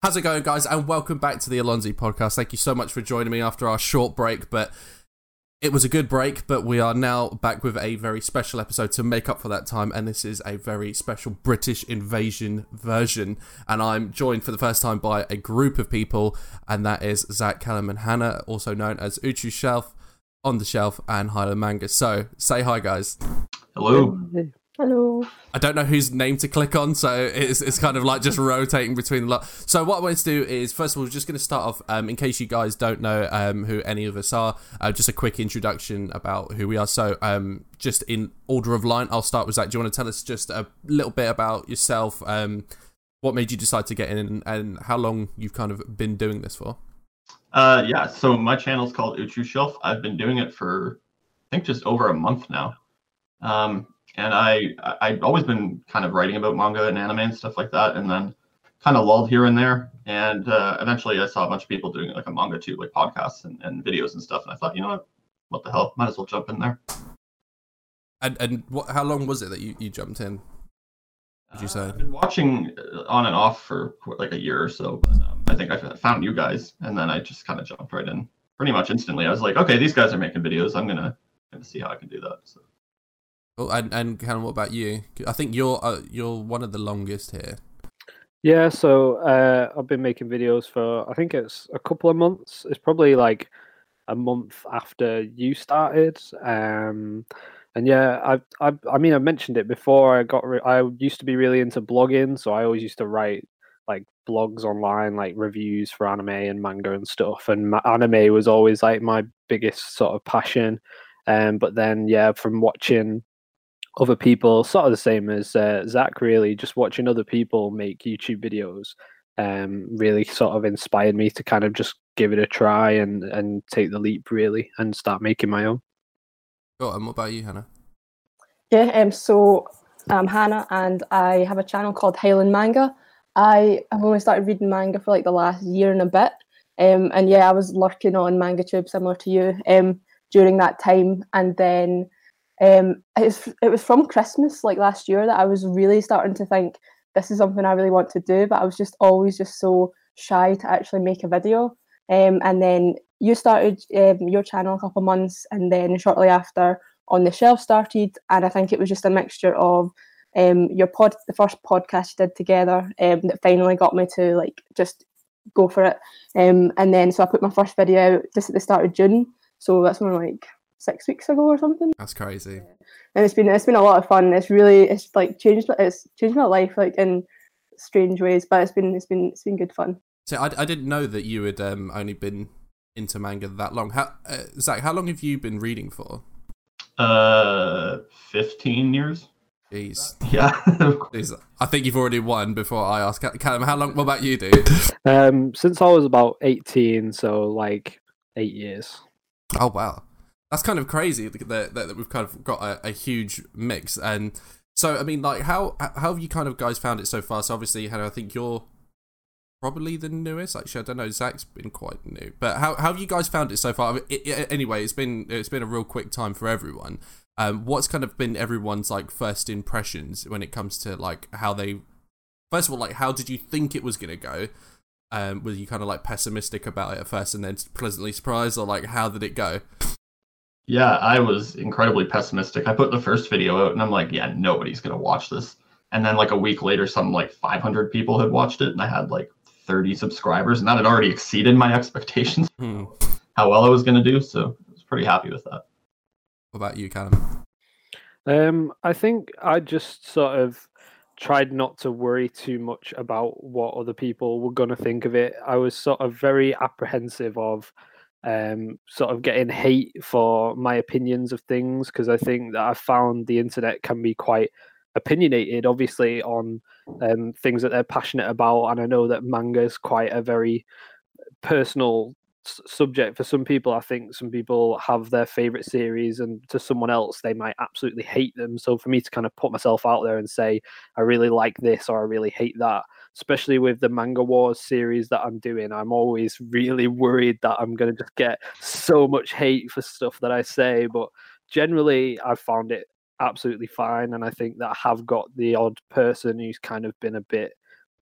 How's it going, guys? And welcome back to the Allonsyyy podcast. Thank you so much for joining me after our short break, but it was a good break. But we are now back with a very special episode to make up for that time, and this is a very special British invasion version. And I'm joined for the first time by a group of people, and that is Zach, Callum, and Hannah, also known as Uchuu Shelf, On the Shelf, and Highland Manga. So say hi, guys. Hello. Hello. I don't know whose name to click on, so it's, it's kind of like just rotating between the lot. So what I wanted to do is, first of all, we're just going to start off, um, in case you guys don't know um, who any of us are, uh, just a quick introduction about who we are. So um, just in order of line, I'll start with Zach. Do you want to tell us just a little bit about yourself, um, what made you decide to get in, and, and how long you've kind of been doing this for? Uh, yeah, so my channel is called Uchuu Shelf. I've been doing it for, I think, just over a month now. Um, and I I've always been kind of writing about manga and anime and stuff like that, and then kind of lulled here and there. And uh, eventually, I saw a bunch of people doing like a manga too, like podcasts and, and videos and stuff. And I thought, you know what, what the hell, might as well jump in there. And and what? How long was it that you, you jumped in? Would you say? Uh, I've been watching uh, on and off for like a year or so, but um, I think I found you guys, and then I just kind of jumped right in pretty much instantly. I was like, okay, these guys are making videos. I'm gonna, gonna see how I can do that. So. Oh, and and Callum, what about you? I think you're uh, you're one of the longest here. Yeah, so uh, I've been making videos for I think it's a couple of months. It's probably like a month after you started. Um, and yeah, I, I I mean I mentioned it before. I got re- I used to be really into blogging, so I always used to write like blogs online, like reviews for anime and manga and stuff. And anime was always like my biggest sort of passion. Um, but then yeah, from watching other people, sort of the same as uh, Zach, really, just watching other people make YouTube videos um, really sort of inspired me to kind of just give it a try and, and take the leap, really, and start making my own. Oh, and what about you, Hannah? Yeah, um, so I'm Hannah and I have a channel called Highland Manga. I have only started reading manga for like the last year and a bit. Um, and yeah, I was lurking on MangaTube similar to you um, during that time. And then um, it's, it was from Christmas like last year that I was really starting to think this is something I really want to do, but I was just always just so shy to actually make a video. Um, and then you started um, your channel a couple months, and then shortly after, on the shelf started, and I think it was just a mixture of um, your pod, the first podcast you did together, um, that finally got me to like just go for it. Um, and then so I put my first video out just at the start of June, so that's when like six weeks ago or something. That's crazy. And it's been it's been a lot of fun. It's really it's like changed it's changed my life like in strange ways, but it's been it's been it's been good fun. So I, I didn't know that you had um, only been into manga that long. How uh, Zach? How long have you been reading for? Uh, fifteen years. Jeez. Yeah. Jeez. I think you've already won before I ask. Callum, how long? What about you, dude? Um, since I was about eighteen, so like eight years. Oh wow, that's kind of crazy that, that, that we've kind of got a, a, huge mix. And so, I mean, like, how how have you kind of guys found it so far? So obviously, Hannah, I think you're probably the newest. Actually, I don't know. Zach's been quite new, but how, how have you guys found it so far? I mean, it, it, anyway, it's been it's been a real quick time for everyone. Um, what's kind of been everyone's like first impressions when it comes to like how they? First of all, like how did you think it was gonna go? Um, were you kind of like pessimistic about it at first and then pleasantly surprised, or like how did it go? Yeah, I was incredibly pessimistic. I put the first video out and I'm like, yeah, nobody's gonna watch this. And then like a week later, some like 500 people had watched it, and I had like 30 subscribers, and that had already exceeded my expectations. Hmm. How well I was gonna do, so I was pretty happy with that. What about you, Callum? Um, I think I just sort of tried not to worry too much about what other people were going to think of it. I was sort of very apprehensive of um, sort of getting hate for my opinions of things because I think that I found the internet can be quite opinionated, obviously, on um, things that they're passionate about. And I know that manga is quite a very personal subject for some people i think some people have their favorite series and to someone else they might absolutely hate them so for me to kind of put myself out there and say i really like this or i really hate that especially with the manga wars series that i'm doing i'm always really worried that i'm going to just get so much hate for stuff that i say but generally i've found it absolutely fine and i think that i have got the odd person who's kind of been a bit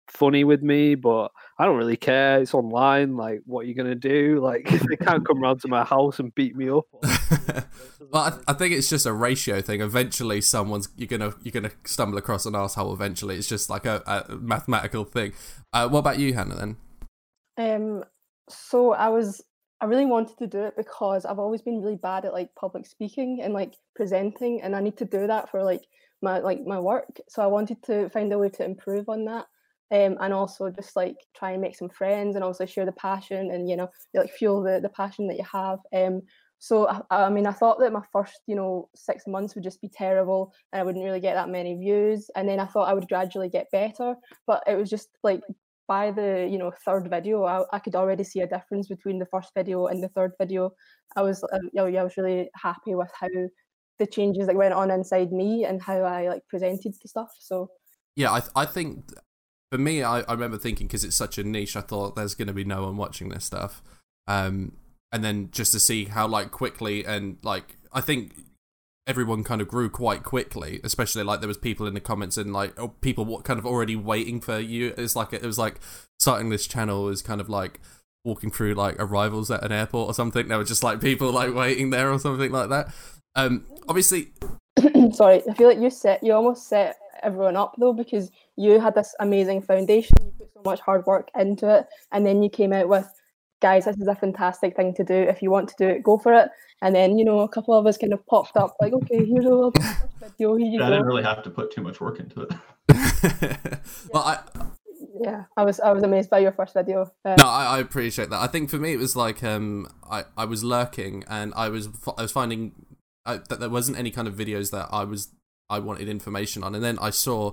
funny with me, but I don't really care. It's online. Like, what are you gonna do? Like, they can't come round to my house and beat me up. well, I, I, think it's just a ratio thing. Eventually, someone's you're gonna you're gonna stumble across an asshole. Eventually, it's just like a, a mathematical thing. Uh, what about you, Hannah? Then. Um. So I was I really wanted to do it because I've always been really bad at like public speaking and like presenting, and I need to do that for like my like my work. So I wanted to find a way to improve on that, um, and also just like try and make some friends and also share the passion and you know like fuel the the passion that you have. Um, so I, I mean, I thought that my first you know six months would just be terrible and I wouldn't really get that many views, and then I thought I would gradually get better, but it was just like by the you know third video I, I could already see a difference between the first video and the third video i was uh, you know, yeah, i was really happy with how the changes that went on inside me and how i like presented the stuff so yeah i, th- I think for me I, I remember thinking because it's such a niche i thought there's going to be no one watching this stuff. Um and then just to see how like quickly and like i think everyone kind of grew quite quickly especially like there was people in the comments and like oh, people what kind of already waiting for you. It's like it was like starting this channel is kind of like walking through like arrivals at an airport or something. There were just like people like waiting there or something like that. Um obviously sorry i feel like you set you almost set everyone up though because you had this amazing foundation you put so much hard work into it and then you came out with guys, this is a fantastic thing to do. If you want to do it, go for it. And then, you know, a couple of us kind of popped up like, okay, here's a little video. Here you yeah, go. I didn't really have to put too much work into it. well, I. Yeah, I was I was amazed by your first video. Uh, no, I, I, appreciate that. I think for me it was like um I, I was lurking and I was I was finding I, uh, that there wasn't any kind of videos that I was I wanted information on, and then I saw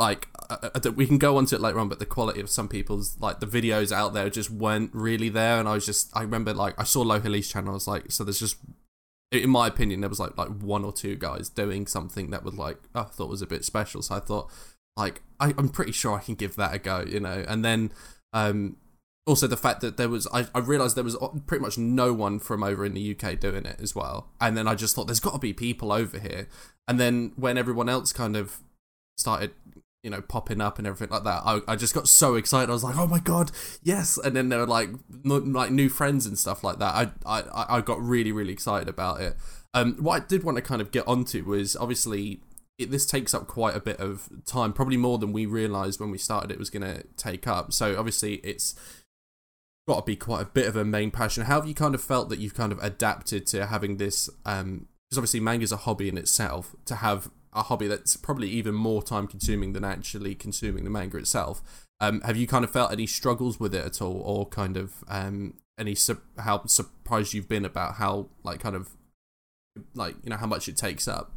like uh, uh we can go on to it later on but the quality of some people's like the videos out there just weren't really there and i was just i remember like i saw low Haley's channel i was like so there's just in my opinion there was like like one or two guys doing something that was like i thought was a bit special so i thought like I, i'm pretty sure i can give that a go you know? And then um also the fact that there was I, I realized there was pretty much no one from over in the uk doing it as well. And then i just thought there's got to be people over here. And then when everyone else kind of started you know, popping up and everything like that. I, I just got so excited. I was like, oh my god, yes! And then there were like n- like new friends and stuff like that. I I I got really really excited about it. Um, what I did want to kind of get onto was obviously it, this takes up quite a bit of time, probably more than we realized when we started. It was going to take up. So obviously it's got to be quite a bit of a main passion. How have you kind of felt that you've kind of adapted to having this? Um, because obviously manga is a hobby in itself. To have a hobby that's probably even more time consuming than actually consuming the manga itself. Um, have you kind of felt any struggles with it at all, or kind of um, any su- how surprised you've been about how like kind of like you know how much it takes up?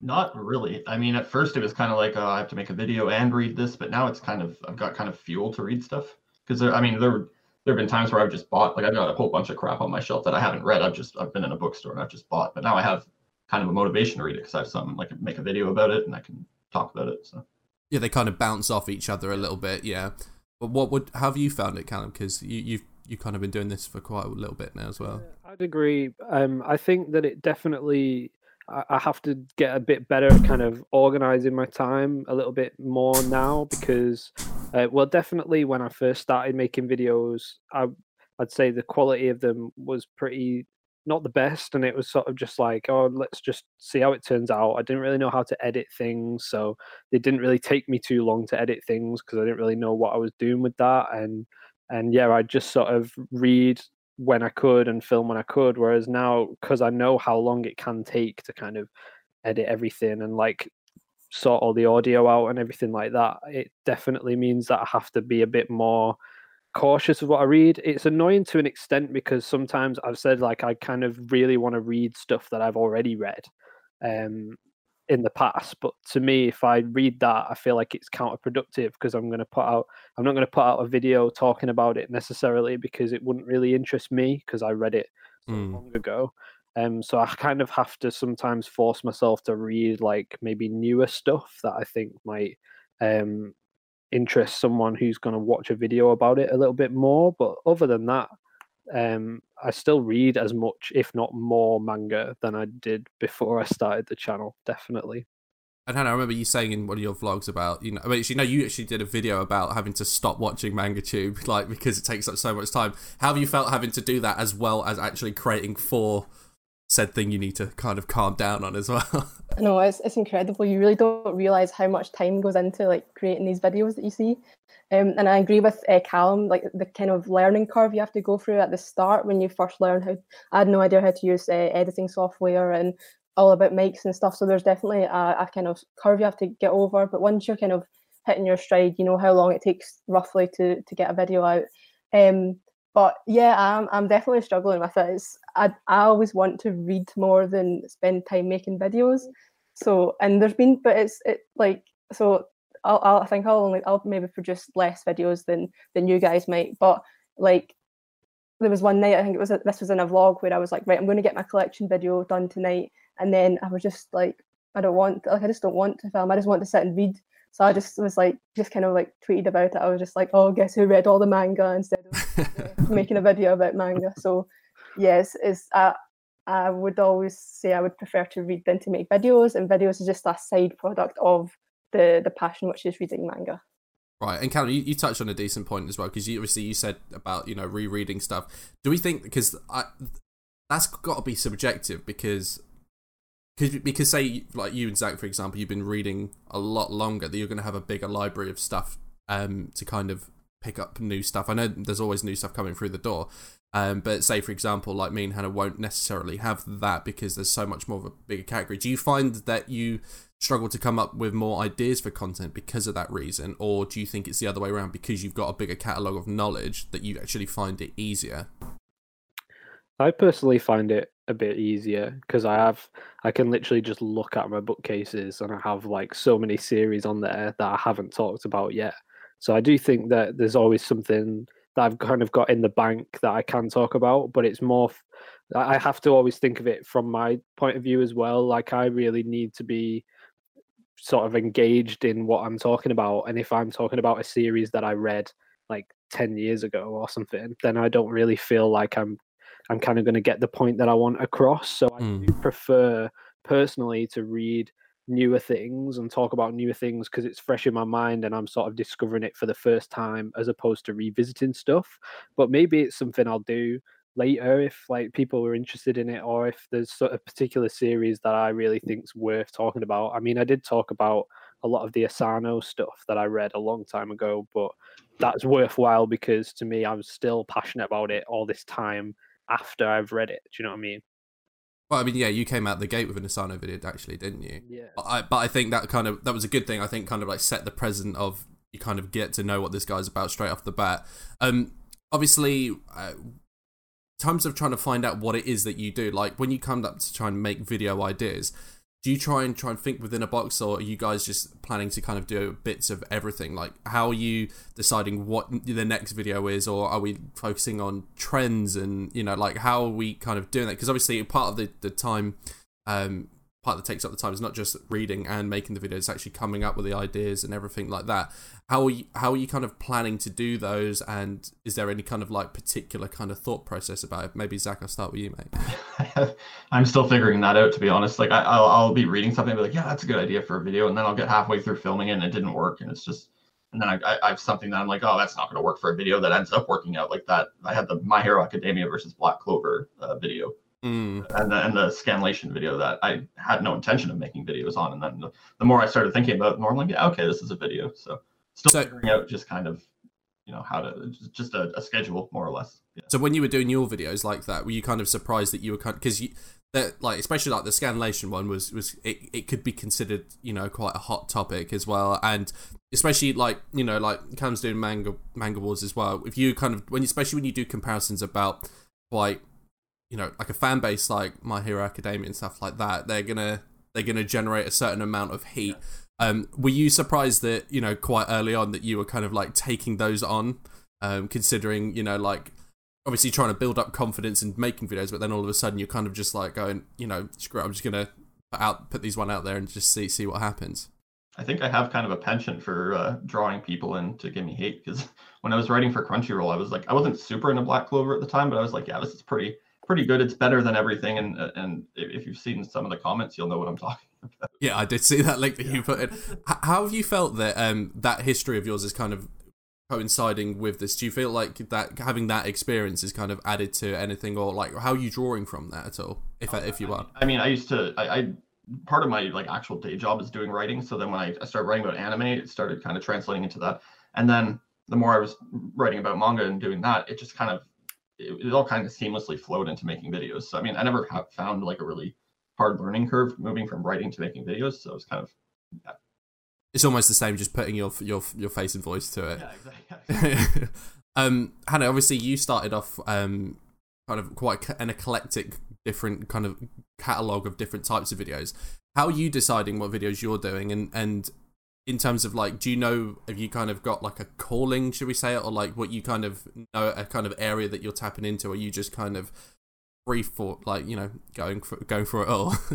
Not really. I mean, at first it was kind of like oh, I have to make a video and read this, but now it's kind of I've got kind of fuel to read stuff because I mean there there have been times where I've just bought like I've got a whole bunch of crap on my shelf that I haven't read. I've just I've been in a bookstore and I've just bought, but now I have kind of a motivation to read it because I have something like make a video about it and I can talk about it. So yeah, they kind of bounce off each other a little bit. Yeah, but what would how have you found it, Callum? Because you, you've you kind of been doing this for quite a little bit now as well. I'd agree. Um, I think that it definitely. I have to get a bit better at kind of organizing my time a little bit more now because, uh, well, definitely when I first started making videos, I, I'd say the quality of them was pretty not the best and it was sort of just like oh let's just see how it turns out. I didn't really know how to edit things so it didn't really take me too long to edit things because i didn't really know what i was doing with that and and yeah i just sort of read when i could and film when i could whereas now because i know how long it can take to kind of edit everything and like sort all the audio out and everything like that it definitely means that i have to be a bit more cautious of what I read. It's annoying to an extent because sometimes I've said like I kind of really want to read stuff that I've already read um, in the past. But to me, if I read that, I feel like it's counterproductive because I'm going to put out I'm not going to put out a video talking about it necessarily because it wouldn't really interest me because I read it so mm. long ago. Um, so I kind of have to sometimes force myself to read like maybe newer stuff that I think might um, interest someone who's going to watch a video about it a little bit more. But other than that, um, I still read as much, if not more, manga than I did before I started the channel. Definitely. And Hannah, I remember you saying in one of your vlogs about, you know, I mean, actually, no, you actually did a video about having to stop watching MangaTube, like, because it takes up so much time. How have you felt having to do that as well as actually creating for said thing you need to kind of calm down on as well? No, it's, it's incredible. You really don't realize how much time goes into like creating these videos that you see. Um, and I agree with uh, Callum, like the kind of learning curve you have to go through at the start when you first learn how. I had no idea how to use uh, editing software and all about mics and stuff. So there's definitely a, a, kind of curve you have to get over. But once you're kind of hitting your stride, you know how long it takes roughly to to get a video out. Um, but yeah, I'm I'm definitely struggling with it. It's, I I always want to read more than spend time making videos. So and there's been, but it's it like so. I'll, I'll I think I'll only I'll maybe produce less videos than than you guys might. But like there was one night I think it was a, this was in a vlog where I was like, right, I'm going to get my collection video done tonight, and then I was just like, I don't want, like, I just don't want to film. I just want to sit and read. So I just was like, just kind of like tweeted about it. I was just like, oh, guess who read all the manga instead of making a video about manga. So yes, is I, I would always say I would prefer to read than to make videos, and videos is just a side product of the the passion which is reading manga. Right, and Callum, you, you touched on a decent point as well because you obviously you said about you know rereading stuff. Do we think because I that's got to be subjective because because because say like you and Zach for example, you've been reading a lot longer that you're going to have a bigger library of stuff um to kind of pick up new stuff. I know there's always new stuff coming through the door, um, but say for example, like me and Hannah won't necessarily have that because there's so much more of a bigger category. Do you find that you struggle to come up with more ideas for content because of that reason, or do you think it's the other way around because you've got a bigger catalog of knowledge that you actually find it easier? I personally find it a bit easier because I have I can literally just look at my bookcases and I have like so many series on there that I haven't talked about yet. So I do think that there's always something that I've kind of got in the bank that I can talk about, but it's more I have to always think of it from my point of view as well. Like I really need to be sort of engaged in what I'm talking about and if I'm talking about a series that I read like 10 years ago or something, then I don't really feel like I'm I'm kind of going to get the point that I want across. So I mm. do prefer personally to read newer things and talk about newer things because it's fresh in my mind and I'm sort of discovering it for the first time as opposed to revisiting stuff. But maybe it's something I'll do later if like people are interested in it or if there's sort of particular series that I really think's worth talking about. I mean, I did talk about a lot of the Asano stuff that I read a long time ago, but that's worthwhile because to me I'm still passionate about it all this time after I've read it. Do you know what I mean? Well, I mean, yeah, you came out the gate with an Asano video, actually, didn't you? Yeah. But I, but I think that kind of that was a good thing. I think kind of like set the present of you kind of get to know what this guy's about straight off the bat. Um, obviously, uh, terms of trying to find out what it is that you do, like when you come up to try and make video ideas, do you try and try and think within a box or are you guys just planning to kind of do bits of everything? Like how are you deciding what the next video is or are we focusing on trends and you know like how are we kind of doing that? Because obviously part of the, the time um part that takes up the time is not just reading and making the videos, it's actually coming up with the ideas and everything like that. How are you how are you kind of planning to do those and is there any kind of like particular kind of thought process about it? Maybe Zach, I'll start with you, mate. I'm still figuring that out to be honest. Like I, will I'll be reading something and be like, yeah, that's a good idea for a video, and then I'll get halfway through filming it and it didn't work, and it's just and then I, I, have something that I'm like, oh, that's not going to work for a video that ends up working out like that. I had the My Hero Academia versus Black Clover uh, video Mm. And, the, and the scanlation video that I had no intention of making videos on. And then the, the more I started thinking about it, more I'm like, yeah, okay, this is a video. So still so, figuring out just kind of, you know, how to, just a, a schedule more or less. Yeah. So when you were doing your videos like that, were you kind of surprised that you were kind because you, that like especially like the scanlation one was was it, it could be considered you know quite a hot topic as well and especially like you know like Cam's doing manga manga wars as well if you kind of when especially when you do comparisons about quite you know like a fan base like My Hero Academia and stuff like that, they're gonna they're gonna generate a certain amount of heat. Um, were you surprised that you know quite early on that you were kind of like taking those on, um, considering you know like obviously trying to build up confidence and making videos, but then all of a sudden you're kind of just like going, you know, screw it, I'm just gonna put out put these one out there and just see see what happens. I think I have kind of a penchant for uh, drawing people in to give me hate because when I was writing for Crunchyroll, I was like, I wasn't super into Black Clover at the time, but I was like, yeah, this is pretty pretty good. It's better than everything, and and if you've seen some of the comments, you'll know what I'm talking about. Yeah, I did see that link that you put in. How have you felt that um that history of yours is kind of coinciding with this? Do you feel like that having that experience is kind of added to anything, or like how are you drawing from that at all? If if you are, I mean, I used to I, I part of my like actual day job is doing writing. So then when I, I started writing about anime, it started kind of translating into that. And then the more I was writing about manga and doing that, it just kind of it, it all kind of seamlessly flowed into making videos. So I mean, I never have found like a really hard learning curve moving from writing to making videos. So it's kind of yeah. It's almost the same, just putting your your your face and voice to it. Yeah, exactly. um, Hannah, obviously you started off um, kind of quite an eclectic, different kind of catalog of different types of videos. How are you deciding what videos you're doing, and and in terms of like, do you know have you kind of got like a calling, should we say it, or like what you kind of know a kind of area that you're tapping into, or you just kind of free for like you know going for going for it all?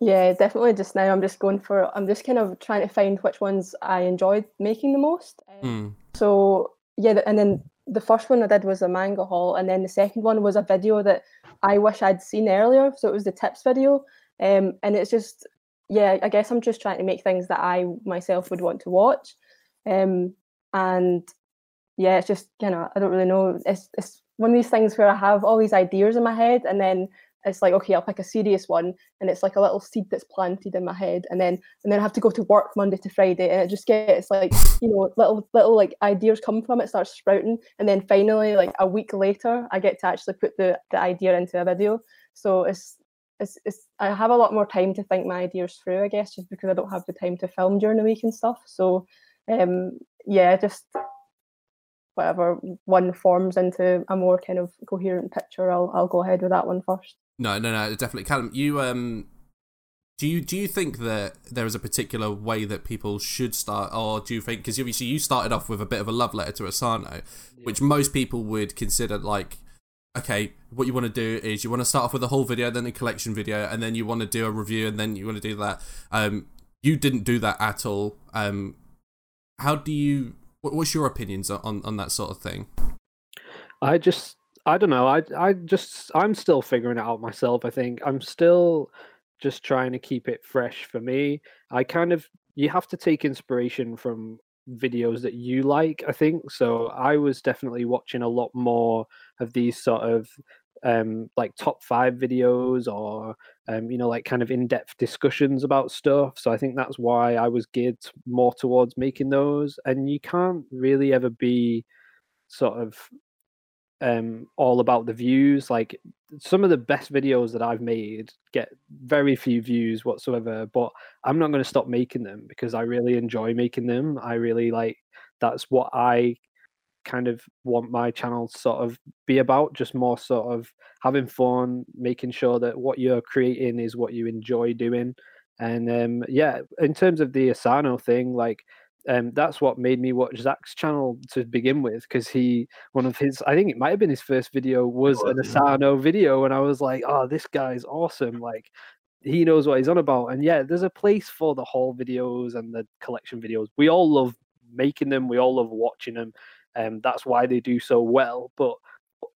Yeah, definitely. Just now, I'm just going for. I'm just kind of trying to find which ones I enjoyed making the most. Mm. So yeah, and then the first one I did was a manga haul, and then the second one was a video that I wish I'd seen earlier. So it was the tips video, um, and it's just yeah. I guess I'm just trying to make things that I myself would want to watch, um, and yeah, it's just you know I don't really know. It's it's one of these things where I have all these ideas in my head, and then it's like okay i'll pick a serious one and it's like a little seed that's planted in my head and then and then i have to go to work monday to friday and it just gets like you know little little like ideas come from it starts sprouting and then finally like a week later i get to actually put the, the idea into a video so it's it's, it's i have a lot more time to think my ideas through i guess just because i don't have the time to film during the week and stuff so um yeah just whatever one forms into a more kind of coherent picture i'll i'll go ahead with that one first no, no, no, definitely. Callum, you um, do you do you think that there is a particular way that people should start, or do you think because obviously you started off with a bit of a love letter to Asano, yeah. which most people would consider like, okay, what you want to do is you want to start off with a whole video, then a collection video, and then you want to do a review, and then you want to do that. Um, you didn't do that at all. Um, how do you? What's your opinions on on that sort of thing? I just I don't know. I I just I'm still figuring it out myself. I think I'm still just trying to keep it fresh for me. I kind of you have to take inspiration from videos that you like. I think so. I was definitely watching a lot more of these sort of um like top five videos or um you know like kind of in-depth discussions about stuff so i think that's why i was geared more towards making those and you can't really ever be sort of um, all about the views. Like some of the best videos that I've made get very few views whatsoever, but I'm not going to stop making them because I really enjoy making them. I really like that's what I kind of want my channel to sort of be about just more sort of having fun making sure that what you're creating is what you enjoy doing and um yeah in terms of the asano thing like um, that's what made me watch Zach's channel to begin with because he one of his I think it might have been his first video was an Asano video and I was like oh this guy's awesome like he knows what he's on about and yeah there's a place for the haul videos and the collection videos. We all love making them we all love watching them and um, that's why they do so well but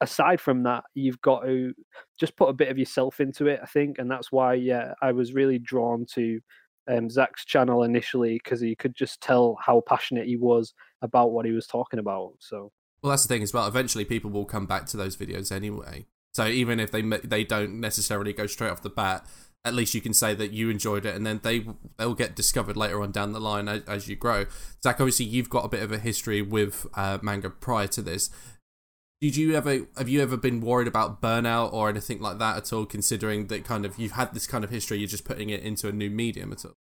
aside from that you've got to just put a bit of yourself into it I think and that's why yeah I was really drawn to um, Zach's channel initially because he could just tell how passionate he was about what he was talking about. So, well, that's the thing as well. Eventually, people will come back to those videos anyway. So even if they they don't necessarily go straight off the bat, at least you can say that you enjoyed it, and then they they'll get discovered later on down the line as, as you grow. Zach, obviously, you've got a bit of a history with uh, manga prior to this. Did you ever have you ever been worried about burnout or anything like that at all? Considering that kind of you've had this kind of history, you're just putting it into a new medium at all.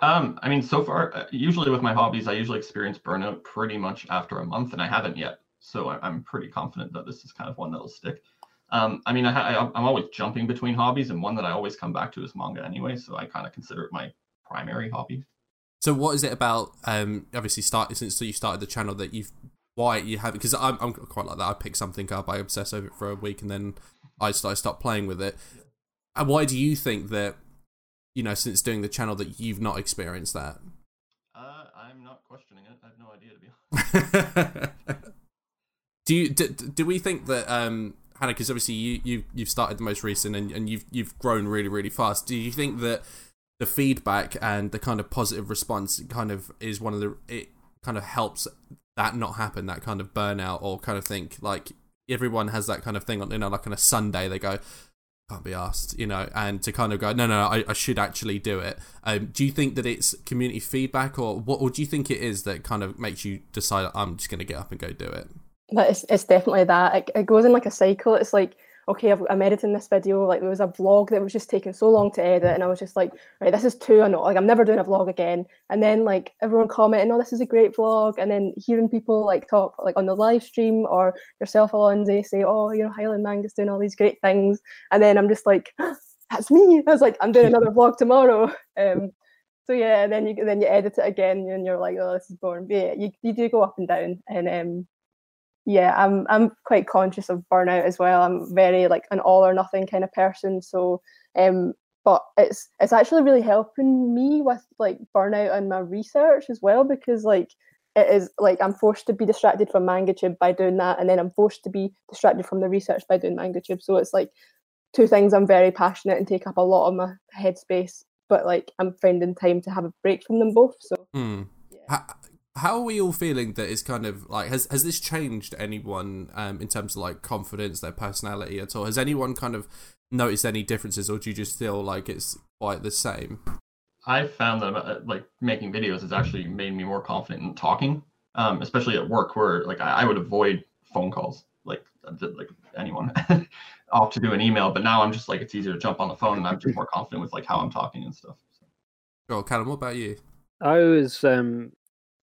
Um, I mean, so far, uh, usually with my hobbies, I usually experience burnout pretty much after a month, and I haven't yet. So I'm pretty confident that this is kind of one that'll stick. Um, I mean, I, am always jumping between hobbies, and one that I always come back to is manga anyway. So I kind of consider it my primary hobby. So what is it about? Um, obviously, start since you started the channel that you've why you have it because I'm, I'm quite like that. I pick something up, I obsess over it for a week, and then I start, I stop playing with it. And why do you think that, you know, since doing the channel, that you've not experienced that? Uh, I'm not questioning it. I have no idea to be honest. do you do, do we think that um Hannah, because obviously you you you've started the most recent and, and you've you've grown really really fast. Do you think that the feedback and the kind of positive response kind of is one of the it kind of helps that not happen, that kind of burnout or kind of think like everyone has that kind of thing on you know like on a Sunday they go can't be asked, you know, and to kind of go, no, no, no I, I should actually do it. Um, do you think that it's community feedback, or what? Or do you think it is that kind of makes you decide I'm just going to get up and go do it? But it's it's definitely that. It, it goes in like a cycle. It's like okay, I've, I'm editing this video. Like there was a vlog that was just taking so long to edit, and I was just like, right, this is too annoying. Like I'm never doing a vlog again. And then like everyone commenting, oh, this is a great vlog, and then hearing people like talk like on the live stream or yourself, Allonsyyy, say, oh, you know, Highland Manga's doing all these great things, and then I'm just like, that's me. I was like, I'm doing another vlog tomorrow. Um, so yeah, and then you then you edit it again, and you're like, oh, this is boring. But yeah, you, you do go up and down, and um, yeah, I'm I'm quite conscious of burnout as well. I'm very like an all or nothing kind of person. So um but it's it's actually really helping me with like burnout and my research as well because like it is like I'm forced to be distracted from MangaTube by doing that, and then I'm forced to be distracted from the research by doing MangaTube. So it's like two things I'm very passionate and take up a lot of my headspace, but like I'm finding time to have a break from them both. So mm. yeah how are we all feeling that is kind of like has has this changed anyone um, in terms of like confidence, their personality at all? Has anyone kind of noticed any differences, or do you just feel like it's quite the same? I found that uh, like making videos has actually made me more confident in talking, um, especially at work where like I, I would avoid phone calls like like anyone off to do an email, but now I'm just like it's easier to jump on the phone and I'm just more confident with like how I'm talking and stuff. Sure, Callum, what about you? I was um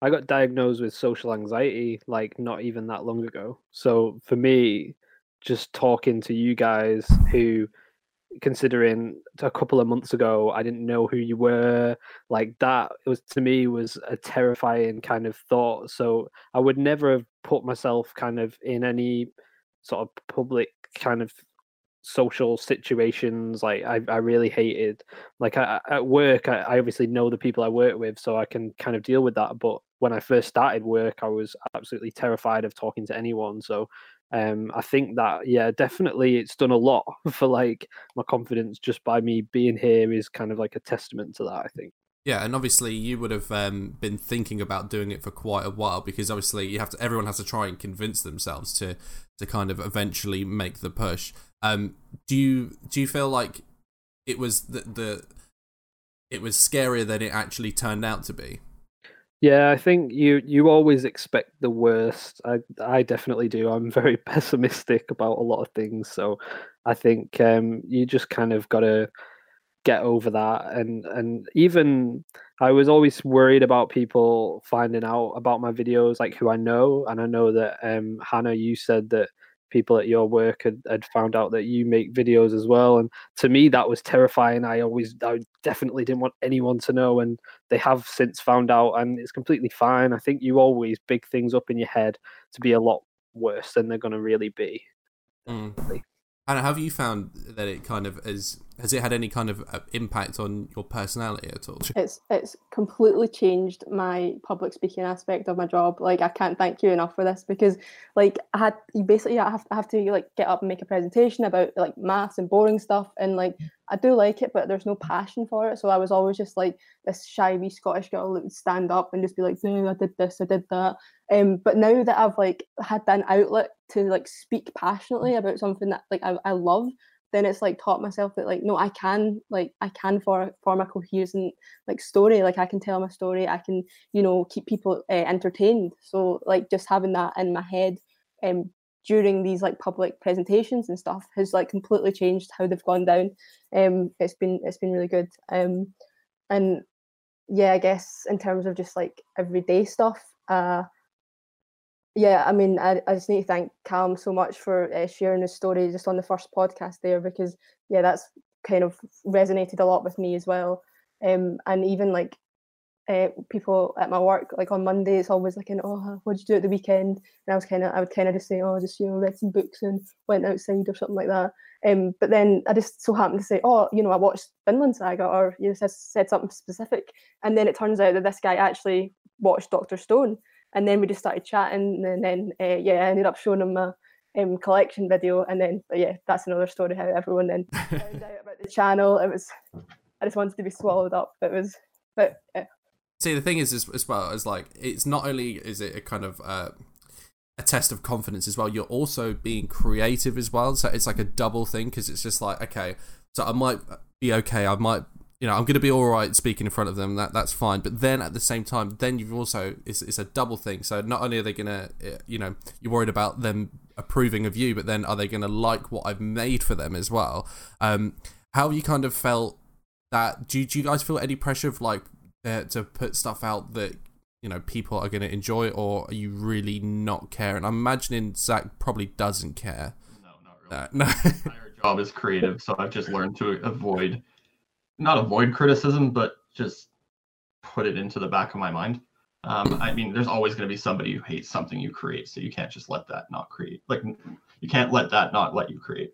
I got diagnosed with social anxiety like not even that long ago. So for me, just talking to you guys who considering a couple of months ago I didn't know who you were like that it was to me was a terrifying kind of thought so I would never have put myself kind of in any sort of public kind of social situations like I, I really hated like I, at work I, I obviously know the people I work with so I can kind of deal with that but when I first started work I was absolutely terrified of talking to anyone so um I think that yeah definitely it's done a lot for like my confidence just by me being here is kind of like a testament to that I think yeah, and obviously you would have um, been thinking about doing it for quite a while because obviously you have to. Everyone has to try and convince themselves to to kind of eventually make the push. Um, do you do you feel like it was the, the it was scarier than it actually turned out to be? Yeah, I think you you always expect the worst. I I definitely do. I'm very pessimistic about a lot of things, so I think um, you just kind of got to get over that. And and even I was always worried about people finding out about my videos, like who I know. And I know that um, Hannah, you said that people at your work had, had found out that you make videos as well and to me that was terrifying. I always i definitely didn't want anyone to know and they have since found out and it's completely fine. I think you always big things up in your head to be a lot worse than they're going to really be. Mm. and have you found that it kind of is has it had any kind of uh, impact on your personality at all? It's it's completely changed my public speaking aspect of my job. Like I can't thank you enough for this because like I had you basically I have I have to like get up and make a presentation about like maths and boring stuff and like I do like it but there's no passion for it. So I was always just like this shy wee Scottish girl that would stand up and just be like, no, I did this, I did that. Um, but now that I've like had an outlet to like speak passionately about something that like I, I love then it's like taught myself that like no i can like i can for, form a coherent like story. Like i can tell my story. I can you know keep people uh, entertained. So like just having that in my head um during these like public presentations and stuff has like completely changed how they've gone down. Um it's been it's been really good. Um and yeah i guess in terms of just like everyday stuff uh yeah, I mean, I, I just need to thank Callum so much for uh, sharing his story just on the first podcast there because yeah, that's kind of resonated a lot with me as well. Um, and even like uh, people at my work, like on Monday, it's always like, an, "Oh, what did you do at the weekend?" And I was kind of, I would kind of just say, "Oh, just you know, read some books and went outside or something like that." Um, but then I just so happened to say, "Oh, you know, I watched Vinland Saga," or you know, said something specific, and then it turns out that this guy actually watched Doctor Stone and then we just started chatting and then uh, yeah I ended up showing him my um, collection video, and then but yeah, that's another story. How everyone then found out about the channel. It was I just wanted to be swallowed up. It was, but yeah. See, the thing is, as, as well as like, it's not only is it a kind of uh, a test of confidence as well. You're also being creative as well. So it's like a double thing because it's just like, okay, so I might be okay. I might, you know, I'm going to be all right speaking in front of them. That that's fine. But then at the same time, then you've also it's it's a double thing. So not only are they going to, you know, you're worried about them approving of you, but then are they going to like what I've made for them as well? Um, how have you kind of felt that? Do, do you guys feel any pressure of like uh, to put stuff out that you know people are going to enjoy, or are you really not caring? I'm imagining Zach probably doesn't care. No, not really. Uh, no. My job is creative, so I've just learned to avoid, not avoid criticism, but just put it into the back of my mind. Um, I mean, there's always going to be somebody who hates something you create, so you can't just let that not create. Like, you can't let that not let you create.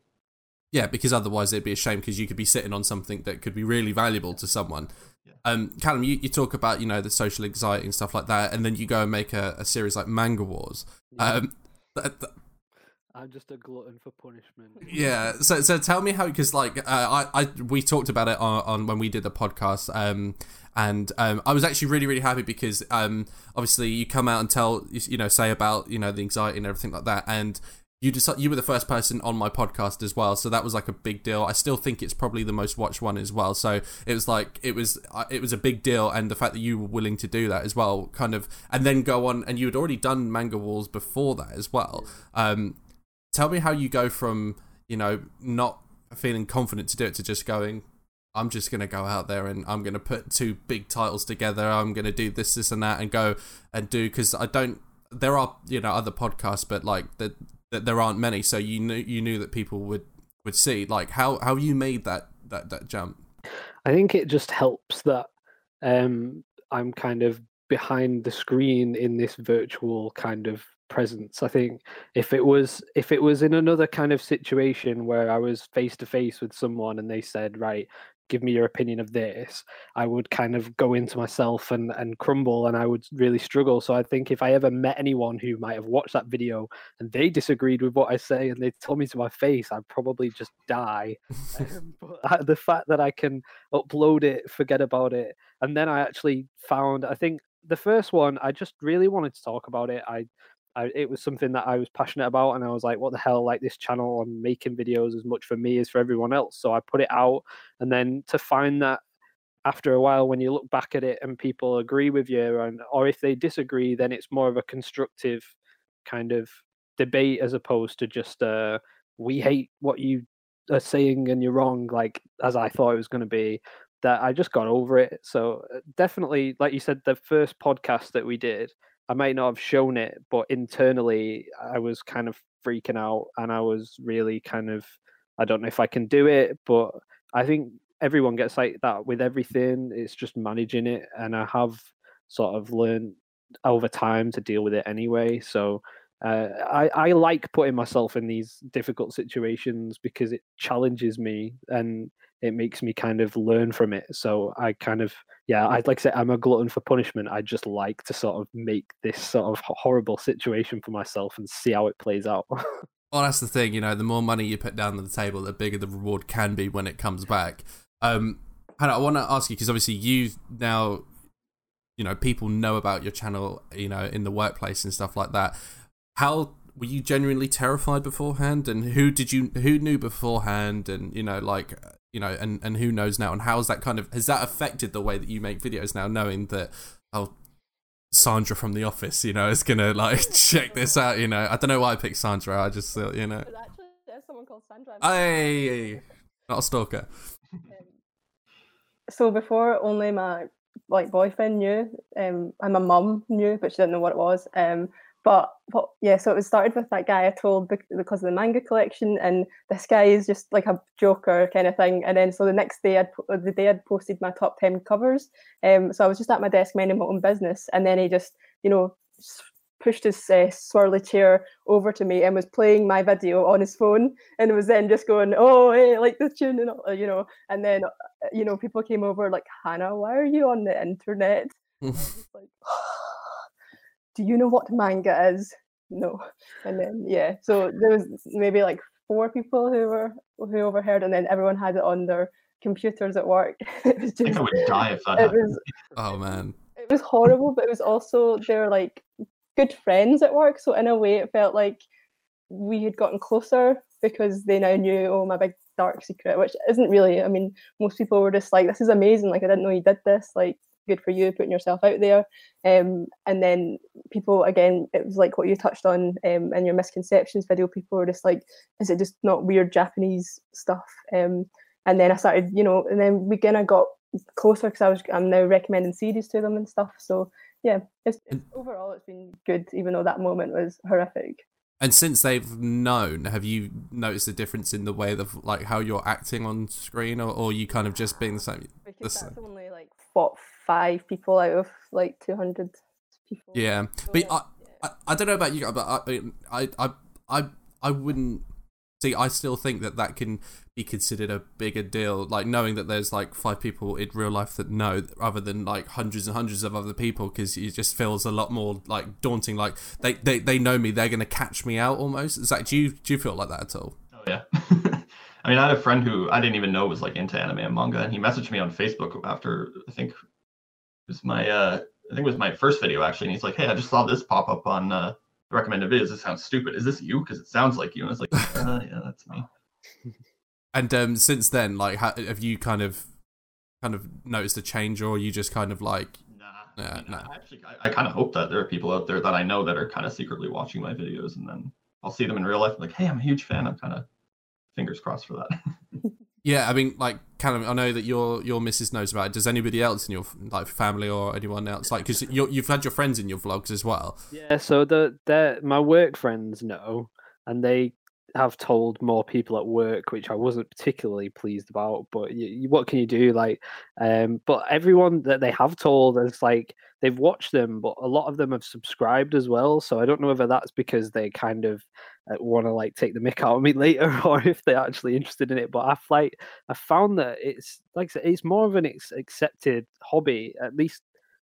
Yeah, because otherwise it'd be a shame because you could be sitting on something that could be really valuable to someone. Yeah. Um, Callum, you, you talk about you know the social anxiety and stuff like that, and then you go and make a, a series like Manga Wars. Yeah. Um, th- th- I'm just a glutton for punishment. Yeah. So so tell me how because like uh, I I we talked about it on, on when we did the podcast. Um, and um, I was actually really really happy because um, obviously you come out and tell you know say about you know the anxiety and everything like that, and you just you were the first person on my podcast as well so that was like a big deal i still think it's probably the most watched one as well so it was like it was uh, it was a big deal and the fact that you were willing to do that as well kind of and then go on and you had already done manga wars before that as well um tell me how you go from you know not feeling confident to do it to just going I'm just going to go out there and I'm going to put two big titles together. I'm going to do this, this, and that, and go and do because I don't. There are you know other podcasts, but like the that there aren't many, so you knew you knew that people would would see. Like how how you made that that that jump. I think it just helps that um, I'm kind of behind the screen in this virtual kind of presence. I think if it was if it was in another kind of situation where I was face to face with someone and they said, right, give me your opinion of this i would kind of go into myself and and crumble and i would really struggle so i think if i ever met anyone who might have watched that video and they disagreed with what i say and they told me to my face i'd probably just die um, but the fact that i can upload it forget about it and then i actually found i think the first one i just really wanted to talk about it i I, it was something that I was passionate about, and I was like, "What the hell? Like this channel on making videos as much for me as for everyone else." So I put it out, and then to find that after a while, when you look back at it and people agree with you, and or if they disagree, then it's more of a constructive kind of debate as opposed to just uh, "we hate what you are saying and you're wrong," like as I thought it was going to be. That I just got over it. So uh, definitely, like you said, the first podcast that we did I might not have shown it, but internally I was kind of freaking out and I was really kind of I don't know if I can do it, but I think everyone gets like that with everything. It's just managing it and I have sort of learned over time to deal with it anyway. So uh, I, I like putting myself in these difficult situations because it challenges me and it makes me kind of learn from it. So I kind of, yeah, I'd like to say I'm a glutton for punishment. I just like to sort of make this sort of horrible situation for myself and see how it plays out. well, that's the thing, you know, the more money you put down on the table, the bigger the reward can be when it comes back. Um, Hannah, I want to ask you because obviously you now, you know, people know about your channel, you know, in the workplace and stuff like that. How were you genuinely terrified beforehand and who did you who knew beforehand and you know like you know, and, and who knows now? And how's that kind of has that affected the way that you make videos now, knowing that oh, Sandra from the office, you know, is gonna like check this out. You know, I don't know why I picked Sandra. I just thought, you know, actually, there's someone called Sandra. Hey, not a stalker. Um, so before, only my like boyfriend knew, um, and my mum knew, but she didn't know what it was. Um, but but yeah, so it was started with that guy I told because of the manga collection, and this guy is just like a joker kind of thing. And then so the next day, I'd the day I'd posted my top ten covers. Um, so I was just at my desk minding my own business, and then he just you know pushed his uh, swirly chair over to me and was playing my video on his phone and was then just going oh hey like the tune and all, you know and then uh, you know people came over like hannah why are you on the internet like do you know what manga is? no. And then yeah, so there was maybe like four people who were who overheard, and then everyone had it on their computers at work. it was I think just I would die if that it happened. was Oh man. it was horrible, but it was also they were like good friends at work. So in a way, it felt like we had gotten closer because they now knew, oh, my big dark secret, which isn't really. I mean, most people were just like, this is amazing. Like I didn't know you did this. Like good for you putting yourself out there. Um, and then people again, it was like what you touched on um, in your misconceptions video. People were just like, is it just not weird Japanese stuff? Um, and then I started, you know, and then we kind of got closer because I was I'm now recommending series to them and stuff. So yeah, it's, it's overall it's been good, even though that moment was horrific. And since they've known, have you noticed a difference in the way of like how you're acting on screen, or, or you kind of just being the same? Because Listen. that's only like what five people out of like two hundred people. Yeah, So, but yeah, I. I, I don't know about you, but I, I, I, I, I wouldn't see. I still think that that can be considered a bigger deal. Like knowing that there's like five people in real life that know, rather than like hundreds and hundreds of other people, because it just feels a lot more like daunting. Like they, they, they know me, they're gonna catch me out almost. Is that do you do you feel like that at all? Oh yeah. I mean, I had a friend who I didn't even know was like into anime and manga, and he messaged me on Facebook after I think it was my uh I think it was my first video actually, and he's like, "Hey, I just saw this pop up on uh, the recommended videos. This sounds stupid. Is this you? Because it sounds like you." And I was like, uh, "Yeah, that's me." And um, since then, like, ha- have you kind of, kind of noticed a change, or you just kind of like, Nah, Yeah, I, mean, no. I actually, I, I kind of hope that there are people out there that I know that are kind of secretly watching my videos, and then I'll see them in real life. like, hey, I'm a huge fan. I'm kind of fingers crossed for that. yeah, I mean, like, kind of. I know that your your missus knows about it. Does anybody else in your like family or anyone else like because you've had your friends in your vlogs as well? Yeah, so the the my work friends know, and they have told more people at work, which I wasn't particularly pleased about. But you, you, what can you do? Like, um, but everyone that they have told is like they've watched them, but a lot of them have subscribed as well. So I don't know whether that's because they kind of uh, want to like take the mick out of me later, or if they're actually interested in it. But I've like I found that it's like it's more of an ex- accepted hobby, at least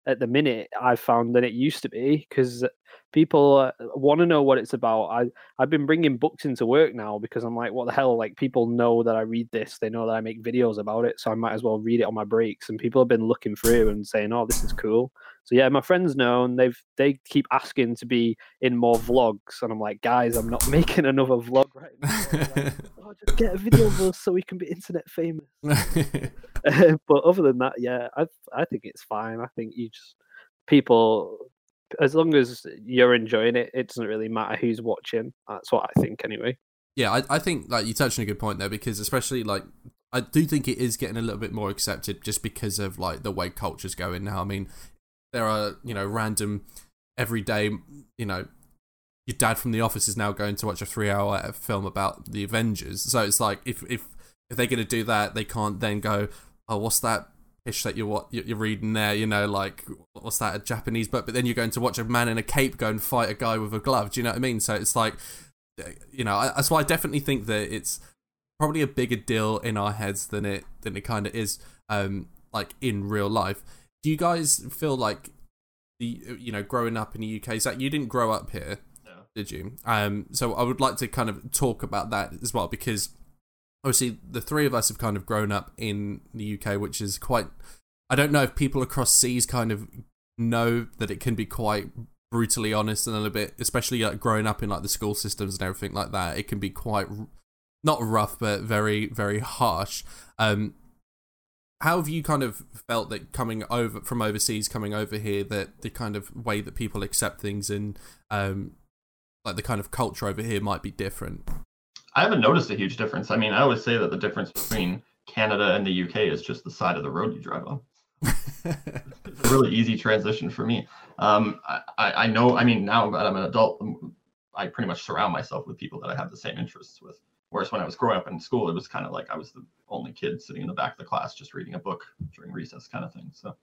at the minute I've found than it used to be because people uh, want to know what it's about. I I've been bringing books into work now because I'm like, what the hell? Like people know that I read this, they know that I make videos about it, so I might as well read it on my breaks. And people have been looking through and saying, oh, this is cool. So yeah, my friends know, and they've they keep asking to be in more vlogs, and I'm like, guys, I'm not making another vlog right now. Like, oh, just get a video of us so we can be internet famous. but other than that, yeah, I I think it's fine. I think you just people, as long as you're enjoying it, it doesn't really matter who's watching. That's what I think, anyway. Yeah, I, I think like you touched on a good point there because especially like I do think it is getting a little bit more accepted just because of like the way culture's going now. I mean, there are you know random everyday you know your dad from the office is now going to watch a three hour film about the Avengers. So it's like if if if they're gonna do that, they can't then go, oh, what's that ish that you're what you're reading there? You know, like what's that a Japanese book? But then you're going to watch a man in a cape go and fight a guy with a glove. Do you know what I mean? So it's like you know, I, that's why I definitely think that it's probably a bigger deal in our heads than it than it kind of is, um, like in real life. Do you guys feel like the you know growing up in the UK? Zach, you didn't grow up here, No. did you? Um, so I would like to kind of talk about that as well because obviously the three of us have kind of grown up in the UK, which is quite. I don't know if people across seas kind of know that it can be quite brutally honest and a little bit, especially like growing up in like the school systems and everything like that. It can be quite not rough, but very very harsh. Um, how have you kind of felt that coming over from overseas, coming over here, that the kind of way that people accept things and um, like the kind of culture over here might be different? I haven't noticed a huge difference. I mean, I always say that the difference between Canada and the UK is just the side of the road you drive on. It's a really easy transition for me. Um, I, I know. I mean, now that I'm an adult, I pretty much surround myself with people that I have the same interests with. Whereas when I was growing up in school, it was kind of like I was the only kid sitting in the back of the class just reading a book during recess, kind of thing. So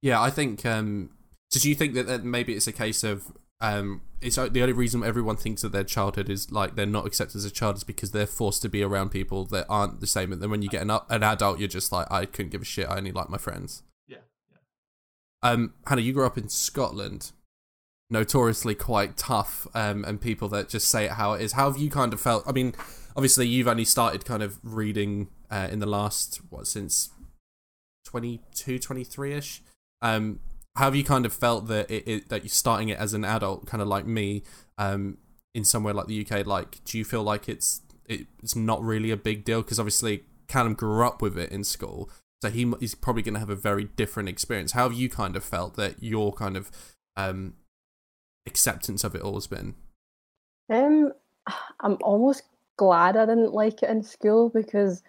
Yeah, I think. Um, so do you think that, that maybe it's a case of um, it's uh, the only reason everyone thinks that their childhood is like they're not accepted as a child is because they're forced to be around people that aren't the same, and then when you get an, an adult, you're just like, I couldn't give a shit. I only like my friends. yeah, yeah. Um, Hannah, you grew up in Scotland. Notoriously quite tough um, and people that just say it how it is. How have you kind of felt? I mean, obviously you've only started kind of reading uh, in the last what since 22 23ish um how have you kind of felt that it, it, that you're starting it as an adult kind of like me um in somewhere like the UK like do you feel like it's it, it's not really a big deal because obviously Callum grew up with it in school so he he's probably going to have a very different experience how have you kind of felt that your kind of um acceptance of it all has been um I'm almost glad I didn't like it in school because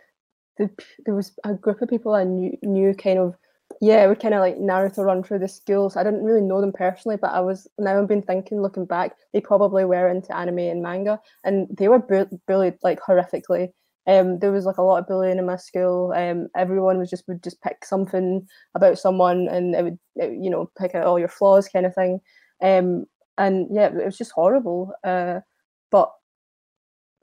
the, there was a group of people I knew, knew kind of, yeah, we kind of like Naruto run through the schools. I didn't really know them personally, but I was now I've been thinking, looking back, they probably were into anime and manga, and they were bu- bullied like horrifically. Um, there was like a lot of bullying in my school. Um, everyone was just would just pick something about someone, and it would it, you know pick out all your flaws, kind of thing. Um, and yeah, it was just horrible. Uh, but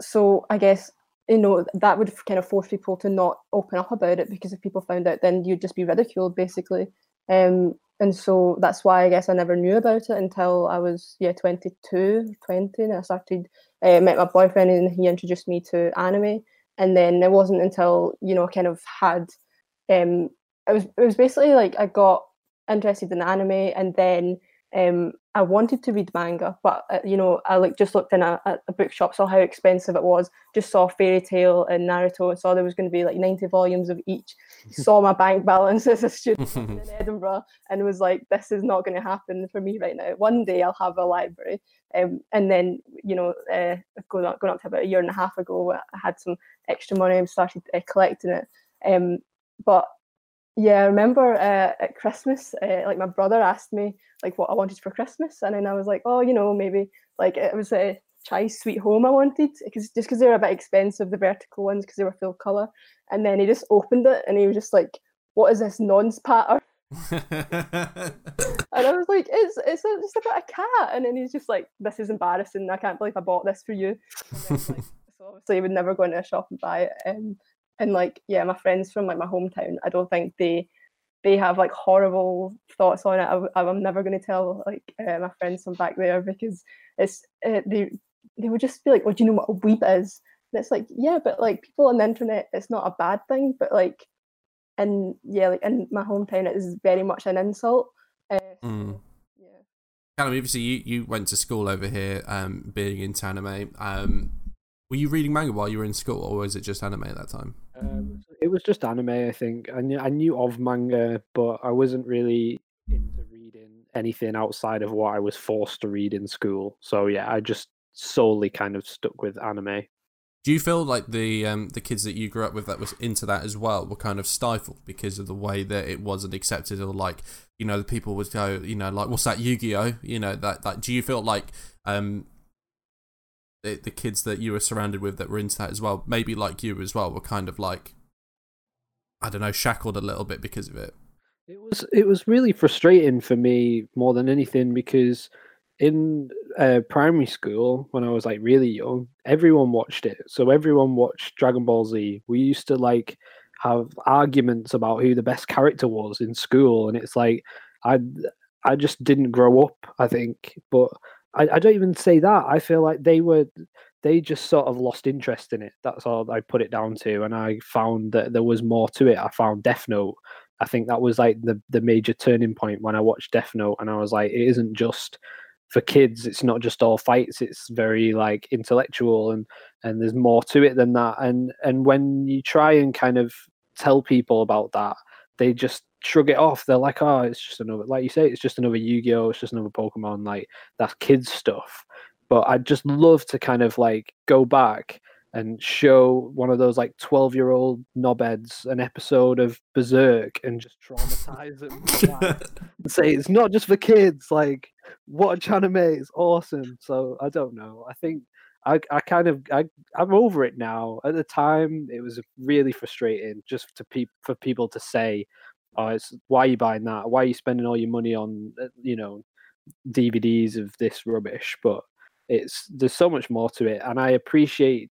so I guess you know that would kind of force people to not open up about it because if people found out, then you'd just be ridiculed basically. Um, and so that's why I guess I never knew about it until I was yeah 22, 20, and I started uh, met my boyfriend and he introduced me to anime. And then it wasn't until you know kind of had um, it was it was basically like I got interested in anime and then um, I wanted to read manga, but uh, you know, I like just looked in a, a bookshop, saw how expensive it was, just saw Fairy Tail and Naruto, and saw there was going to be like ninety volumes of each. saw my bank balance as a student in Edinburgh, and was like, "This is not going to happen for me right now. One day I'll have a library." Um, and then, you know, uh, going up, going up to about a year and a half ago, I had some extra money and started uh, collecting it. Um, but yeah, I remember uh, at Christmas, uh, like my brother asked me like what I wanted for Christmas, and then I was like, oh, you know, maybe like it was a Chi's Sweet Home I wanted because just because they were a bit expensive, the vertical ones because they were full color, and then he just opened it and he was just like, what is this nonce patter? and I was like, it's it's a, just about a cat, and then he's just like, this is embarrassing. I can't believe I bought this for you. Then, like, so obviously, he would never go into a shop and buy it. Um, and like yeah my friends from like my hometown i don't think they they have like horrible thoughts on it I, am never going to tell like uh, my friends from back there because it's uh, they they would just be like well do you know what a weeb is and it's like yeah but like people on the internet it's not a bad thing but like and yeah like in my hometown it is very much an insult uh, so, mm. yeah Callum, obviously you, you went to school over here um being into anime um were you reading manga while you were in school, or was it just anime at that time? Um, it was just anime, I think. I knew, I knew of manga, but I wasn't really into reading anything outside of what I was forced to read in school. So yeah, I just solely kind of stuck with anime. Do you feel like the um, the kids that you grew up with that was into that as well were kind of stifled because of the way that it wasn't accepted, or like you know the people would go, you know, like what's that Yu Gi Oh? You know that that. Do you feel like um, the, the kids that you were surrounded with that were into that as well, maybe like you as well, were kind of like, I don't know, shackled a little bit because of it. It was it was really frustrating for me more than anything because in uh, primary school when I was like really young, everyone watched it. So everyone watched Dragon Ball Z. We used to like have arguments about who the best character was in school, and it's like I I just didn't grow up. I think, but I, I don't even say that. I feel like they were they just sort of lost interest in it. That's all I put it down to. And I found that there was more to it. I found Death Note. I think that was like the the major turning point when I watched Death Note, and I was like, it isn't just for kids. It's not just all fights. It's very like intellectual, and and there's more to it than that. And and when you try and kind of tell people about that, they just shrug it off. They're like, oh, it's just another, like you say, it's just another Yu Gi Oh! It's just another Pokemon. Like that's kids stuff. But I'd just love to kind of like go back and show one of those like 12 year old knobheads an episode of Berserk and just traumatize them and say it's not just for kids. Like, watch anime, it's awesome. So I don't know. I think I, I kind of I, I'm over it now. At the time, it was really frustrating just to pe- for people to say, oh, it's why are you buying that? Why are you spending all your money on uh, you know DVDs of this rubbish? But it's there's so much more to it, and I appreciate.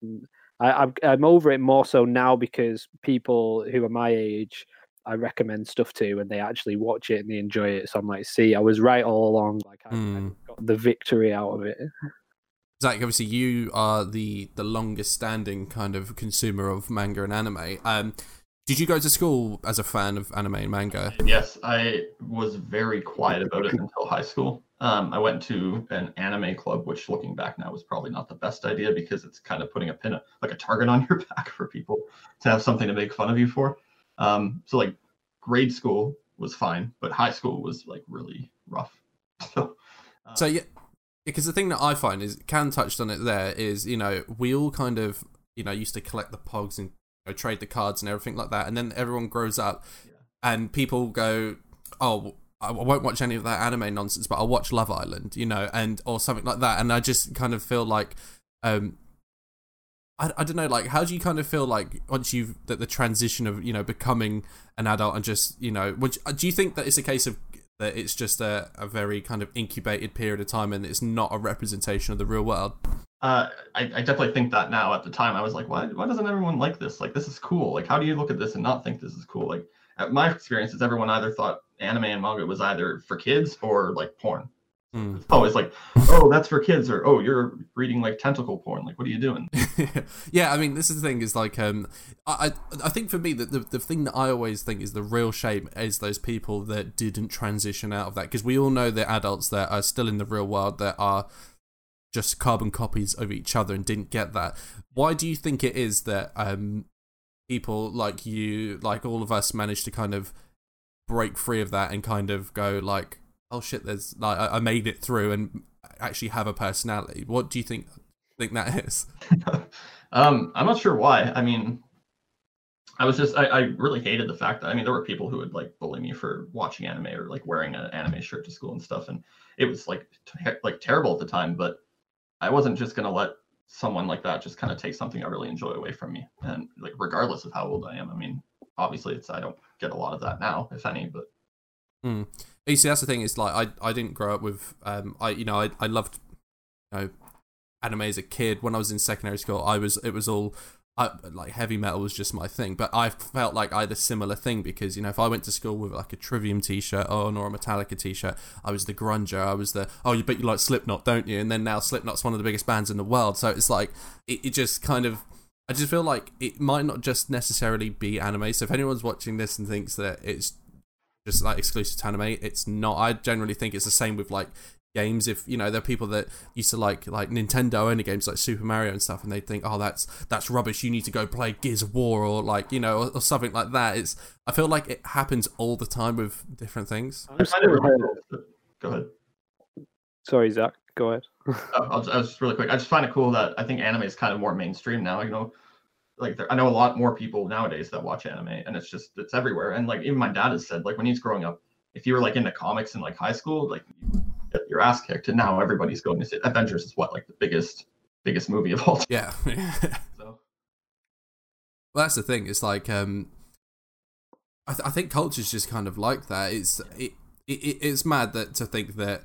I, I'm over it more so now because people who are my age, I recommend stuff to, and they actually watch it and they enjoy it. So I'm like, see, I was right all along. Like I, mm. I hmm. got got the victory out of it. Zach, obviously you are the the longest standing kind of consumer of manga and anime. Um, did you go to school as a fan of anime and manga? Yes, I was very quiet about it until high school. Um, I went to an anime club, which looking back now was probably not the best idea because it's kind of putting a pin, like a target on your back for people to have something to make fun of you for. Um, so like grade school was fine, but high school was like really rough. So, uh, So yeah, because the thing that I find is, Can touched on it. There is, you know, we all kind of, you know, used to collect the pogs and know, trade the cards and everything like that, and then everyone grows up, Yeah. and people go, "Oh, I won't watch any of that anime nonsense, but I'll watch Love Island," you know, and or something like that. And I just kind of feel like, um, I, I don't know, like how do you kind of feel like once you've that the transition of you know becoming an adult and just you know, which do you think that it's a case of that it's just a, a very kind of incubated period of time and it's not a representation of the real world. Uh, I, I definitely think that now. At the time, I was like, why, why doesn't everyone like this? Like, this is cool. Like, how do you look at this and not think this is cool? Like, at my experience is everyone either thought anime and manga was either for kids or like porn. Hmm. It's always like, oh, that's for kids, or oh, you're reading like tentacle porn. Like, what are you doing? yeah, I mean, this is the thing is like, um, I, I I think for me that the, the thing that I always think is the real shame is those people that didn't transition out of that because we all know that adults that are still in the real world that are just carbon copies of each other and didn't get that. Why do you think it is that um people like you, like all of us, managed to kind of break free of that and kind of go like, oh shit, there's like I, I made it through and actually have a personality. What do you think think that is? um, I'm not sure why. I mean, I was just I, I really hated the fact that I mean there were people who would like bully me for watching anime or like wearing an anime shirt to school and stuff, and it was like like terrible at the time. But I wasn't just gonna let someone like that just kind of take something I really enjoy away from me, and like regardless of how old I am. I mean, obviously it's I don't get a lot of that now, if any, but Mm. You see, that's the thing. Is like I I didn't grow up with um I you know I I loved you know anime as a kid. When I was in secondary school, I was it was all. I, like heavy metal was just my thing, but I felt like I had a similar thing because you know if I went to school with like a Trivium T-shirt on or a Metallica T-shirt, I was the grunger. I was the oh you bet you like Slipknot, don't you? And then now Slipknot's one of the biggest bands in the world, so it's like it, it just kind of I just feel like it might not just necessarily be anime. So if anyone's watching this and thinks that it's just like exclusive to anime, it's not. I generally think it's the same with like games. If you know, there are people that used to like like Nintendo only games like Super Mario and stuff, and they think, oh, that's that's rubbish. You need to go play Gears of War or like you know or, or something like that. It's I feel like it happens all the time with different things. I find it really. Go ahead. Sorry, Zach. Go ahead. Uh, I'll, I'll just really quick. I just find it cool that I think anime is kind of more mainstream now. You know, like there, I know a lot more people nowadays that watch anime, and it's just it's everywhere. And like even my dad has said, like when he's growing up, if you were like into comics in like high school, like you get your ass kicked. And now everybody's going to see Avengers is what like the biggest biggest movie of all time. Yeah. So Well, that's the thing. It's like um, I, th- I think culture's just kind of like that. It's it, it it's mad that to think that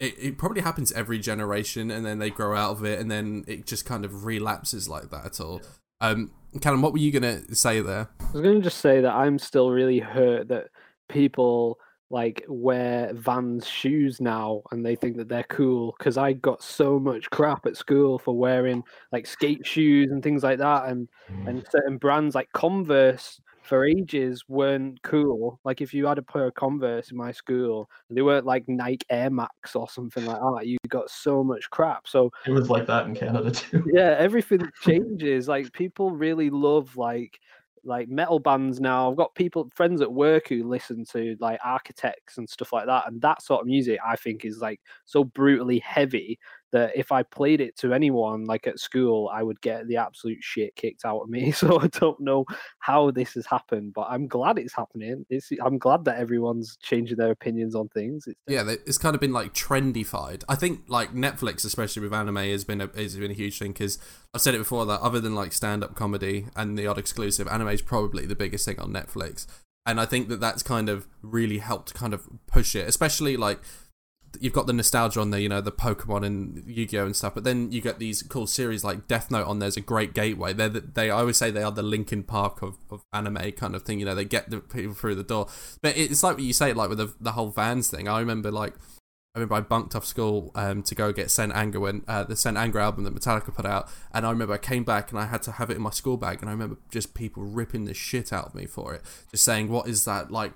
it, it probably happens every generation, and then they grow out of it, and then it just kind of relapses like that at all. Um, Callum, what were you gonna say there? I was going to just say that I'm still really hurt that people like wear Vans shoes now and they think that they're cool because I got so much crap at school for wearing like skate shoes and things like that and and mm. certain brands like Converse for ages weren't cool. Like if you had a pair of Converse in my school and they weren't like Nike Air Max or something like that, you got so much crap. So it was like that in Canada too. yeah, everything changes. Like people really love like like metal bands now. I've got people friends at work who listen to like architects and stuff like that, and that sort of music I think is like so brutally heavy that if I played it to anyone like at school, I would get the absolute shit kicked out of me. So I don't know how this has happened, but I'm glad it's happening. It's I'm glad that everyone's changing their opinions on things. It's Yeah, it's kind of been like trendified. I think like Netflix, especially with anime, has been a has been a huge thing because I've said it before that other than like stand up comedy and the odd exclusive, anime is probably the biggest thing on Netflix. And I think that that's kind of really helped kind of push it, especially like you've got the nostalgia on there, you know, the Pokemon and Yu Gi Oh and stuff. But then you get these cool series like Death Note on there's a great gateway. They're the, they I always say they are the Linkin Park of, of anime kind of thing. You know, they get the people through the door. But it's like what you say, like with the the whole Vans thing. I remember like I remember I bunked off school um, to go get Saint Anger when uh, the Saint Anger album that Metallica put out, and I remember I came back and I had to have it in my school bag, and I remember just people ripping the shit out of me for it, just saying, "What is that like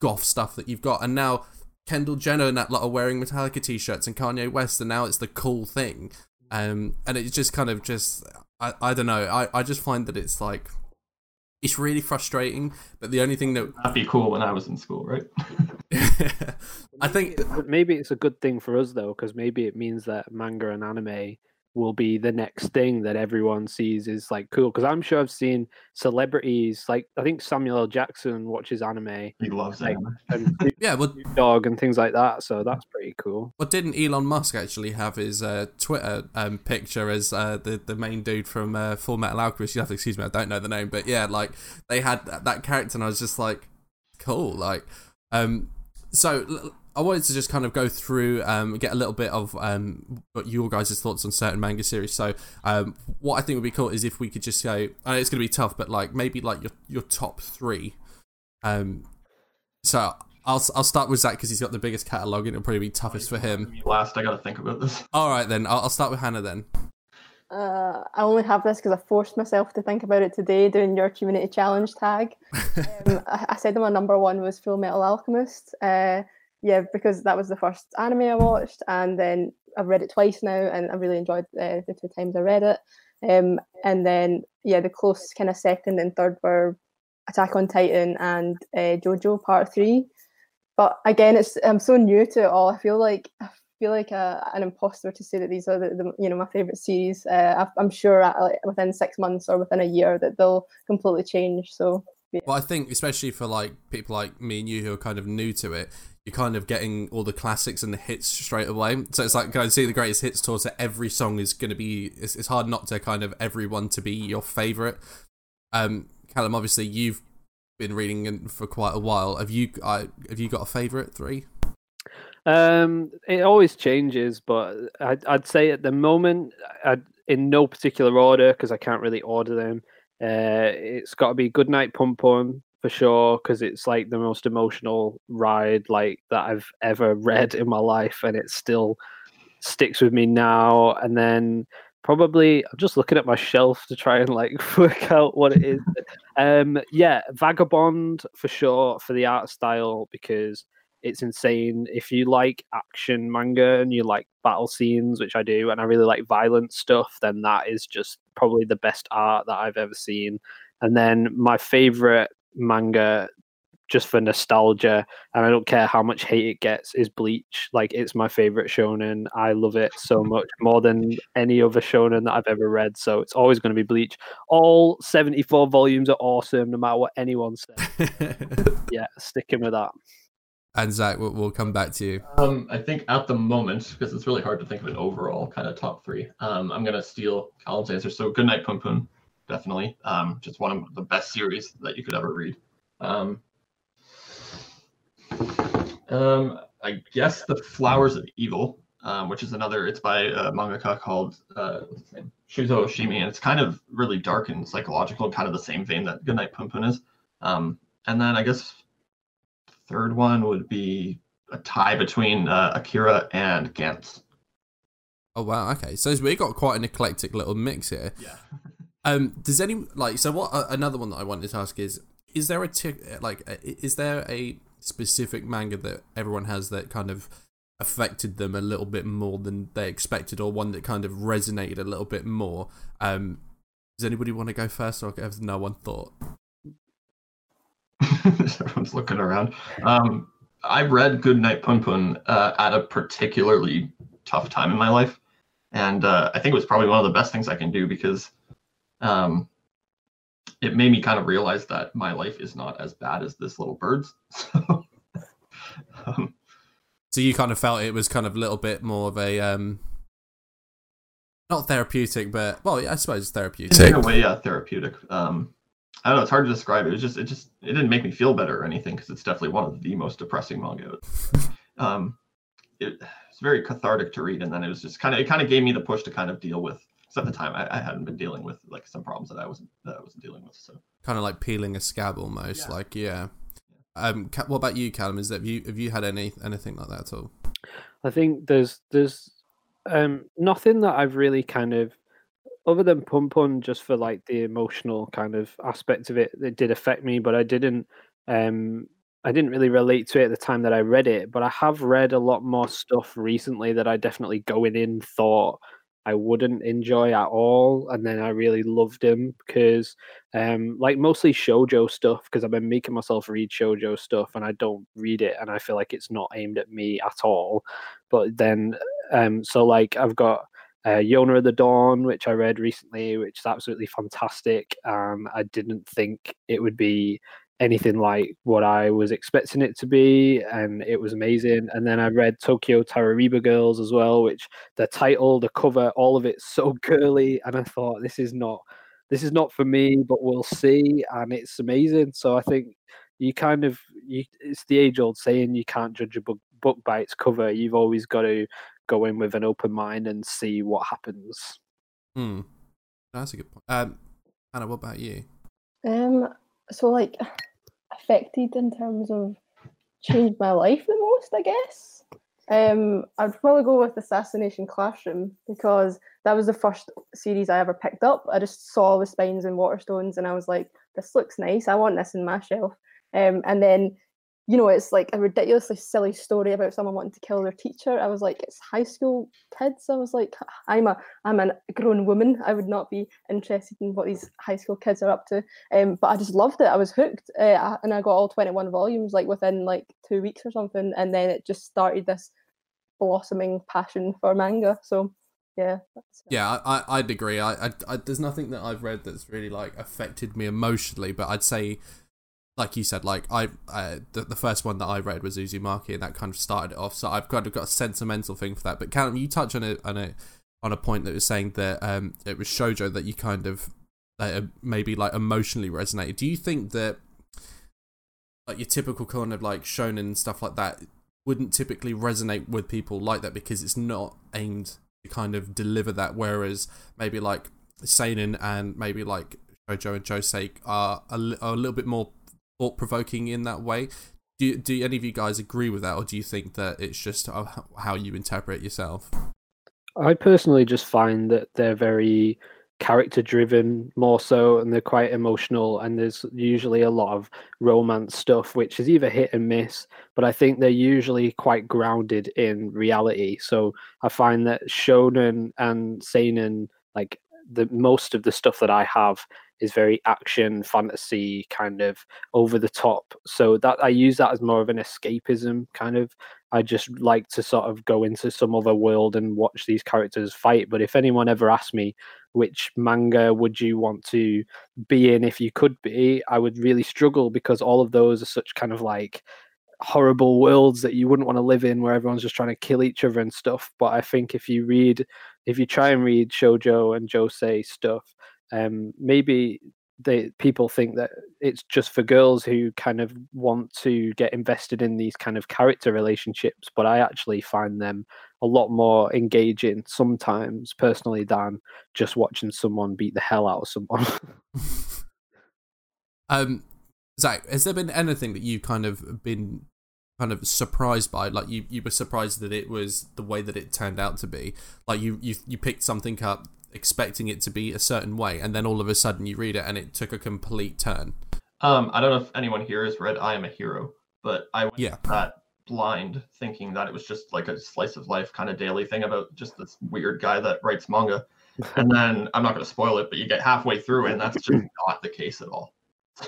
goth stuff that you've got?" And now Kendall Jenner and that lot are wearing Metallica t-shirts, and Kanye West, and now it's the cool thing, um, and it's just kind of just I, I don't know, I, I just find that it's like it's really frustrating. But the only thing that That'd be cool when I was in school, right? I think maybe it's a good thing for us though, because maybe it means that manga and anime will be the next thing that everyone sees is like cool. Because I'm sure I've seen celebrities like I think Samuel L. Jackson watches anime he loves Like- anime. and yeah, well, Dog and things like that. So that's pretty cool. Well, didn't Elon Musk actually have his uh, Twitter um, picture as uh, the the main dude from uh, Full Metal Alchemist? You have to excuse me, I don't know the name, but yeah, like they had that, that character, and I was just like, cool. Like, um, so l- I wanted to just kind of go through, um, get a little bit of um, what your guys' thoughts on certain manga series. So, um, what I think would be cool is if we could just say, I know it's going to be tough, but like maybe like your your top three. Um, so I'll I'll start with Zach because he's got the biggest catalog, and it'll probably be toughest for him. Last, I gotta think about this. All right, then I'll, I'll start with Hannah. Then Uh, I only have this because I forced myself to think about it today doing your community challenge tag. um, I, I said that my number one was Full Metal Alchemist. Uh, yeah, because that was the first anime I watched, and then I've read it twice now, and I really enjoyed uh, the two times I read it. Um, and then yeah, the close kind of second and third were Attack on Titan and uh, JoJo Part Three. But again, it's I'm so new to it all. I feel like I feel like a, an imposter to say that these are the, the you know my favorite series. Uh, I've- I'm sure uh, like, within six months or within a year that they'll completely change. So well, I think especially for like people like me and you who are kind of new to it, you're kind of getting all the classics and the hits straight away. So it's like going to see the greatest hits tour. So every song is going to be. It's, it's hard not to kind of everyone to be your favorite. Um, Callum, obviously you've been reading for quite a while. Have you? I have you got a favorite three? Um, it always changes, but I'd, I'd say at the moment, I'd, in no particular order because I can't really order them. Uh, it's got to be Goodnight Pun Pun for sure because it's like the most emotional ride like that I've ever read in my life, and it still sticks with me now. And then probably I'm just looking at my shelf to try and like work out what it is. um, yeah, Vagabond for sure for the art style because it's insane. If you like action manga and you like battle scenes, which I do, and I really like violent stuff, then that is just probably the best art that I've ever seen. And then my favorite manga, just for nostalgia, and I don't care how much hate it gets, is Bleach. Like it's my favorite shonen. I love it so much more than any other shonen that I've ever read. So it's always going to be Bleach. All 74 volumes are awesome, no matter what anyone says. Yeah, sticking with that. and Zach, we'll, we'll come back to you. Um, I think at the moment, because it's really hard to think of an overall kind of top three, um, I'm gonna steal Callum's answer. So good night Pun Pun, definitely. Um, just one of the best series that you could ever read. Um, um, I guess The Flowers of Evil, um, which is another. It's by a mangaka called uh, what's his name? Shuzo Oshimi, and it's kind of really dark and psychological, kind of the same vein that Goodnight Pun Pun is. Um, and then I guess third one would be a tie between uh, Akira and Gantz. Oh wow, okay. So we got quite an eclectic little mix here. Yeah. Um, does any like so? What uh, another one that I wanted to ask is: Is there a like uh, is there a specific manga that everyone has that kind of affected them a little bit more than they expected, or one that kind of resonated a little bit more? Um, does anybody want to go first, or has no one thought? Everyone's looking around. Um, I read Goodnight Pun Pun uh, at a particularly tough time in my life, and uh, I think it was probably one of the best things I can do because um, it made me kind of realize that my life is not as bad as this little bird's. So, um, So you kind of felt it was kind of a little bit more of a um, not therapeutic, but well, yeah, I suppose therapeutic. in a way, yeah, therapeutic. Um, I don't know. It's hard to describe. It was just, it just, it didn't make me feel better or anything because it's definitely one of the most depressing manga. um, it, it's very cathartic to read, and then it was just kind of, it kind of gave me the push to kind of deal with. Because at the time, I, I hadn't been dealing with like some problems that I wasn't, that I wasn't dealing with. So kind of like peeling a scab almost Yeah. like yeah um what about you Callum is that have you have you had any anything like that at all I think there's there's um, nothing that I've really kind of other than Pun Pun just for like the emotional kind of aspect of it, that did affect me, but I didn't um I didn't really relate to it at the time that I read it, but I have read a lot more stuff recently that I definitely going in thought I wouldn't enjoy at all, and then I really loved him because, um, like mostly shojo stuff because I've been making myself read shojo stuff, and I don't read it, and I feel like it's not aimed at me at all. But then, um, so like I've got uh, Yona of the Dawn, which I read recently, which is absolutely fantastic. Um, I didn't think it would be anything like what I was expecting it to be, and it was amazing. And then I read Tokyo Tarareba Girls as well, which the title, the cover, all of it's so girly, and I thought this is not this is not for me, but we'll see, and it's amazing. So I think you kind of you, it's the age old saying you can't judge a book book by its cover. You've always got to go in with an open mind and see what happens. Hmm. That's a good point. Um, Anna, what about you? Um, so like affected in terms of changed my life the most, I guess. Um, I'd probably go with Assassination Classroom because that was the first series I ever picked up. I just saw the spines and waterstones and I was like, this looks nice. I want this in my shelf. Um, and then you know, it's like a ridiculously silly story about someone wanting to kill their teacher. I was like, it's high school kids. I was like, I'm a I'm a grown woman. I would not be interested in what these high school kids are up to. Um, but I just loved it. I was hooked, uh, and I got all 21 volumes like within like two weeks or something. And then it just started this blossoming passion for manga. So yeah. Yeah, I, I'd agree. I, I, I, there's nothing that I've read that's really like affected me emotionally, but I'd say like you said, like I, uh, the, the first one that I read was Uzumaki, and that kind of started it off. So I've kind of got a sentimental thing for that. But Callum, you touch on a on a on a point that was saying that um, it was shojo that you kind of uh, maybe like emotionally resonated. Do you think that like your typical kind of like shonen stuff like that wouldn't typically resonate with people like that because it's not aimed to kind of deliver that, whereas maybe like seinen and maybe like shojo and josei are a, are a little bit more thought provoking in that way. Do do any of you guys agree with that, or do you think that it's just how you interpret yourself? I personally just find that they're very character driven more so and they're quite emotional and there's usually a lot of romance stuff which is either hit and miss but i think they're usually quite grounded in reality so i find that shonen and seinen like the most of the stuff that i have is very action fantasy kind of over the top. So that i use that as more of an escapism kind of. I just like to sort of go into some other world and watch these characters fight. But if anyone ever asked me which manga would you want to be in if you could be i would really struggle because all of those are such kind of like horrible worlds that you wouldn't want to live in where everyone's just trying to kill each other and stuff. But i think if you read if you try and read shojo and josei stuff um, maybe they people think that it's just for girls who kind of want to get invested in these kind of character relationships but i actually find them a lot more engaging sometimes personally than just watching someone beat the hell out of someone. Um zach has there been anything that you kind of been kind of surprised by? Like you you were surprised that it was the way that it turned out to be. Like you you, you picked something up expecting it to be a certain way, and then all of a sudden you read it and it took a complete turn. Um, I don't know if anyone here has read I Am a Hero, but I went yeah. that blind thinking that it was just like a slice of life kind of daily thing about just this weird guy that writes manga. and then I'm not going to spoil it, but you get halfway through and that's just not the case at all.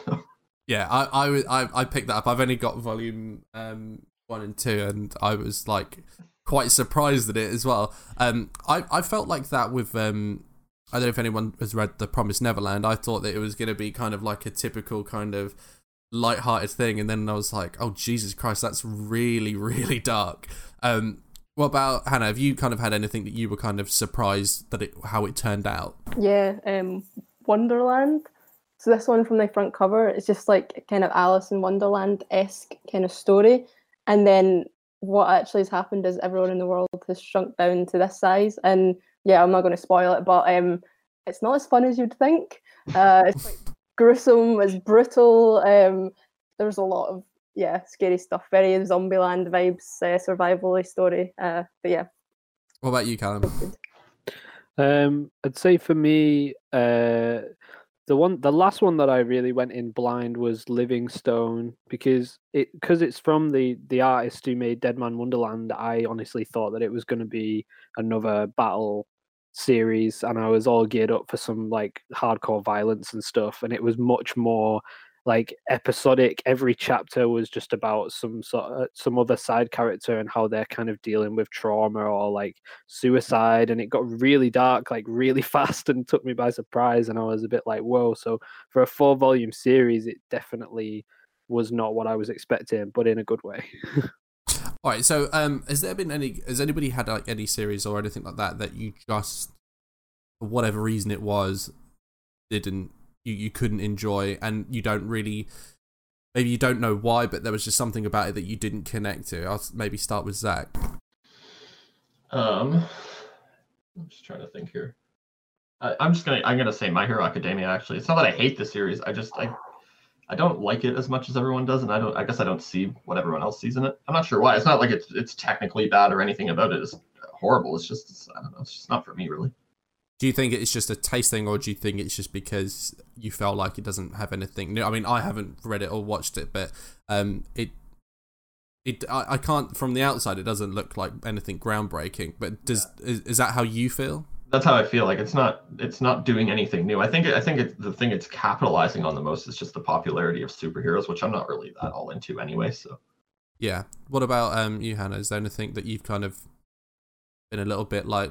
yeah, I, I I picked that up. I've only got volume um, one and two, and I was like quite surprised at it as well. Um, I I felt like that with um, I don't know if anyone has read The Promised Neverland. I thought that it was going to be kind of like a typical kind of light-hearted thing, and then I was like, oh Jesus Christ, that's really really dark. Um, what about Hannah? Have you kind of had anything that you were kind of surprised that it how it turned out? Yeah, um, Wonderland. So this one from the front cover it's just like kind of Alice in Wonderland esque kind of story, and then what actually has happened is everyone in the world has shrunk down to this size. And yeah, I'm not going to spoil it, but um, it's not as fun as you'd think. Uh, it's quite gruesome, it's brutal. Um, there's a lot of yeah, scary stuff. Very Zombieland vibes, uh, survival story. Uh, but yeah. What about you, Callum? Um, I'd say for me, uh, the one, the last one that I really went in blind was Living Stone because it because it's from the the artist who made Dead Man Wonderland. I honestly thought that it was going to be another battle series, and I was all geared up for some like hardcore violence and stuff, and it was much more like episodic every chapter was just about some sort of some other side character and how they're kind of dealing with trauma or like suicide and it got really dark like really fast and took me by surprise and i was a bit like whoa so for a four volume series it definitely was not what i was expecting but in a good way. All right so um has there been any has anybody had like any series or anything like that that you just for whatever reason it was didn't you, you couldn't enjoy and you don't really maybe you don't know why but there was just something about it that you didn't connect to i'll maybe start with zach um i'm just trying to think here I, i'm just gonna i'm gonna say my hero academia actually it's not that i hate the series i just i I don't like it as much as everyone does, and I don't. I guess I don't see what everyone else sees in it. I'm not sure why. It's not like it's it's technically bad or anything about. It's horrible. It's just it's, I don't know. It's just not for me, really. Do you think it's just a taste thing, or do you think it's just because you felt like it doesn't have anything new? I mean, I haven't read it or watched it, but um, it it I, I can't from the outside it doesn't look like anything groundbreaking. But does is, is that how you feel? That's how I feel. Like it's not it's not doing anything new. I think I think it, the thing it's capitalizing on the most is just the popularity of superheroes, which I'm not really that all into anyway. So yeah. What about um you, Hannah? Is there anything that you've kind of been a little bit like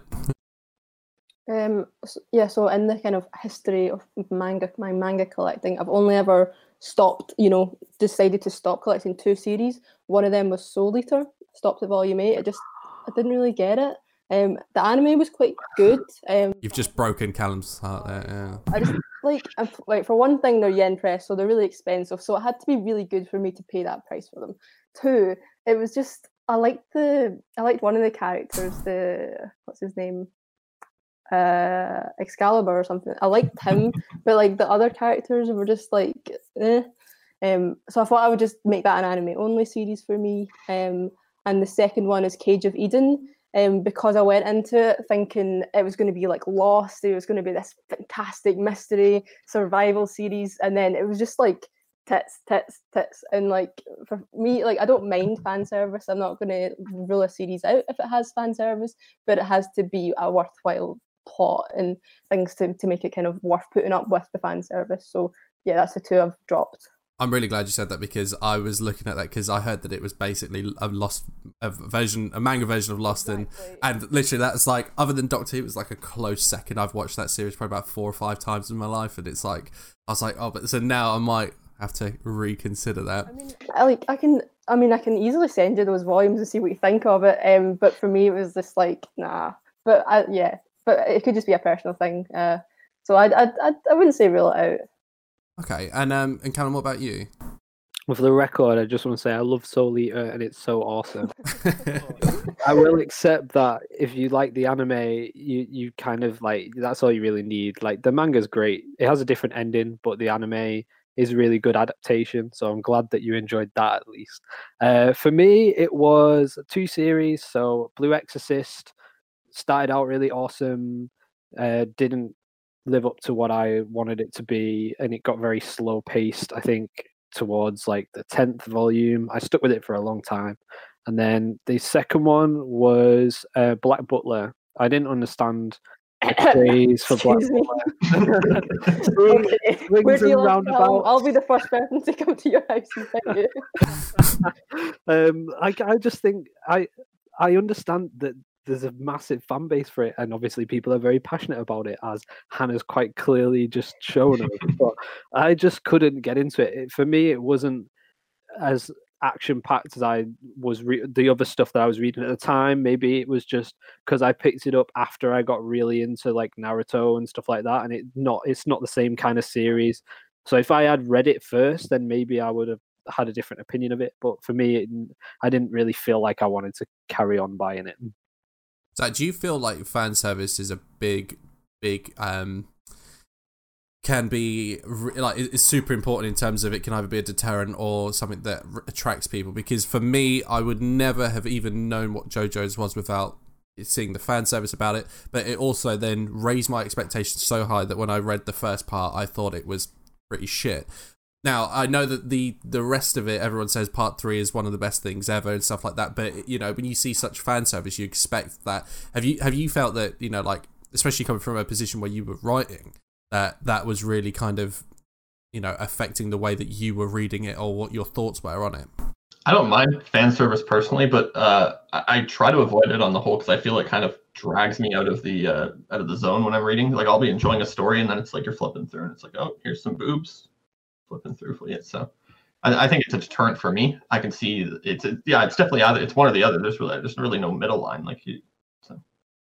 um, yeah, so in the kind of history of manga, my manga collecting, I've only ever stopped, you know, decided to stop collecting two series. One of them was Soul Eater, stopped at volume eight. I just, I didn't really get it. Um, the anime was quite good. Um, You've just broken Callum's heart there. Yeah. I just like, like for one thing, they're yen press, so they're really expensive. So it had to be really good for me to pay that price for them. Two, it was just I liked the I liked one of the characters. The what's his name? Uh, Excalibur or something. I liked him, but like the other characters were just like, eh. Um, so I thought I would just make that an anime only series for me. Um, and the second one is Cage of Eden. Um, because I went into it thinking it was going to be like Lost, it was going to be this fantastic mystery survival series, and then it was just like tits, tits, tits, and like for me, like I don't mind fan service. I'm not going to rule a series out if it has fan service, but it has to be a worthwhile plot and things to, to make it kind of worth putting up with the fan service. So yeah, that's the two I've dropped. I'm really glad you said that because I was looking at that because I heard that it was basically a lost a version, a manga version of Lost, exactly. and and literally that's like other than Doctor Who, it was like a close second. I've watched that series probably about four or five times in my life, and it's like I was like, oh, but so now I might have to reconsider that. I mean, I like I can, I mean, I can easily send you those volumes and see what you think of it. Um, but for me, it was just like nah. But I, yeah, but it could just be a personal thing. Uh, so I, I, I, I wouldn't say rule it out. Okay, and um, and Callum, what about you? Well, for the record, I just want to say I love Soul Eater and it's so awesome. I will accept that if you like the anime, you you kind of like that's all you really need. Like the manga's great; it has a different ending, but the anime is really good adaptation. So I'm glad that you enjoyed that at least. Uh, for me, it was two series. So Blue Exorcist started out really awesome, uh, didn't live up to what I wanted it to be, and it got very slow paced. I think towards like the tenth volume, I stuck with it for a long time, and then the second one was uh, Black Butler. I didn't understand the craze for Black Butler. Where do you I'll be the first person to come to your house and tell you. um, I, I just think I I understand that there's a massive fan base for it, and obviously people are very passionate about it, as Hannah's quite clearly just shown us. but I just couldn't get into it. it for me, it wasn't as action packed as I was re- the other stuff that I was reading at the time. Maybe it was just because I picked it up after I got really into like Naruto and stuff like that, and it not it's not the same kind of series. So if I had read it first, then maybe I would have had a different opinion of it. But for me, it, I didn't really feel like I wanted to carry on buying it. So, do you feel like fan service is a big, big um, can be like it- it's super important in terms of it can either be a deterrent or something that attracts people. Because for me, I would never have even known what JoJo's was without seeing the fan service about it. But it also then raised my expectations so high that when I read the first part, I thought it was pretty shit. Now I know that the the rest of it, everyone says part three is one of the best things ever and stuff like that. But you know, when you see such fan service, you expect that. Have you have you felt that you know, like especially coming from a position where you were writing, that that was really kind of you know affecting the way that you were reading it or what your thoughts were on it? I don't mind fan service personally, but uh, I, I try to avoid it on the whole because I feel it kind of drags me out of the uh, out of the zone when I'm reading. Like I'll be enjoying a story and then it's like you're flipping through and it's like, oh, here's some boobs, flipping through for it. So I, I think it's a deterrent for me. I can see it's a, yeah, it's definitely either it's one or the other. There's really there's really no middle line. Like you,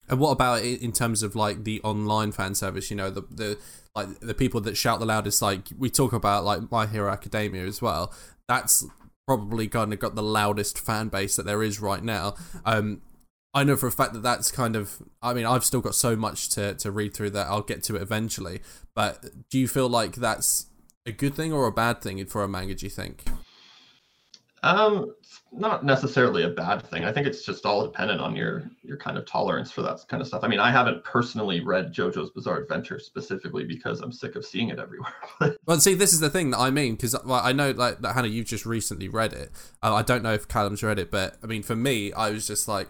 And what about in terms of like the online fan service? You know, the the like the people that shout the loudest. Like we talk about like My Hero Academia as well. That's probably kind of got the loudest fan base that there is right now. Um, I know for a fact that that's kind of. I mean, I've still got so much to to read through that I'll get to it eventually. But do you feel like that's a good thing or a bad thing for a manga? Do you think? Um, it's not necessarily a bad thing. I think it's just all dependent on your your kind of tolerance for that kind of stuff. I mean, I haven't personally read JoJo's Bizarre Adventure specifically because I'm sick of seeing it everywhere. But Well, see, this is the thing that I mean because like, I know like that Hannah, you've just recently read it. Uh, I don't know if Callum's read it, but I mean, for me, I was just like,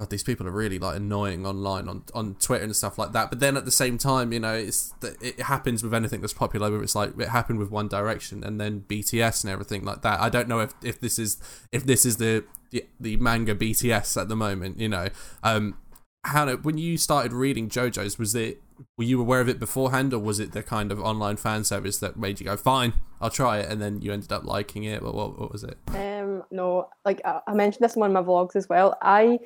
God, these people are really like annoying online on on Twitter and stuff like that. But then at the same time, you know, it's it happens with anything that's popular. Where it's like it happened with One Direction and then BTS and everything like that. I don't know if if this is if this is the the, the manga BTS at the moment. You know, um, Hannah, when you started reading JoJo's, was it were you aware of it beforehand, or was it the kind of online fan service that made you go, "Fine, I'll try it," and then you ended up liking it? What what, what was it? Um, no, like I, I mentioned this in one of my vlogs as well. I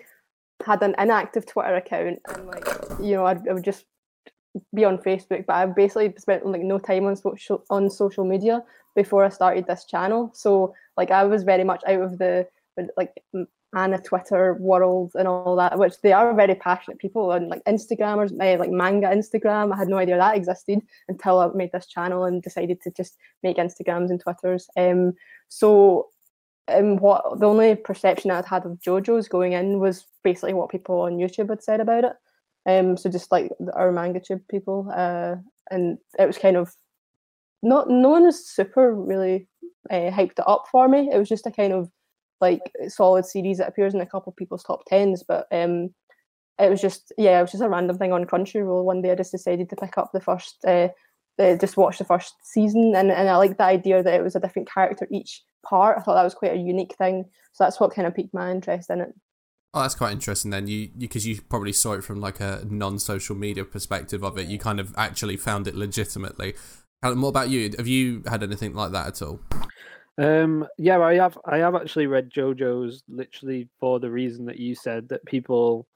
had an inactive Twitter account, and like you know, I'd, I would just be on Facebook, but I basically spent like no time on social on social media before I started this channel. So like I was very much out of the like Anna Twitter world and all that, which they are very passionate people and like Instagrammers, eh, like manga Instagram. I had no idea that existed until I made this channel and decided to just make Instagrams and Twitters. Um, so um, what the only perception I'd had of JoJo's going in was basically what people on YouTube had said about it. Um, so just like our manga tube people, uh, and it was kind of not no one was super really uh, hyped it up for me. It was just a kind of like solid series that appears in a couple people's top tens, but um, it was just yeah, it was just a random thing on Crunchyroll. One day I just decided to pick up the first, uh, the, just watched the first season, and and I liked the idea that it was a different character each part. I thought that was quite a unique thing, so that's what kind of piqued my interest in it. Oh, that's quite interesting. Then you because you, probably saw it from like a non-social media perspective of it. You kind of actually found it legitimately. And what about you? Have you had anything like that at all? Um, yeah, I have. I have actually read JoJo's literally for the reason that you said that people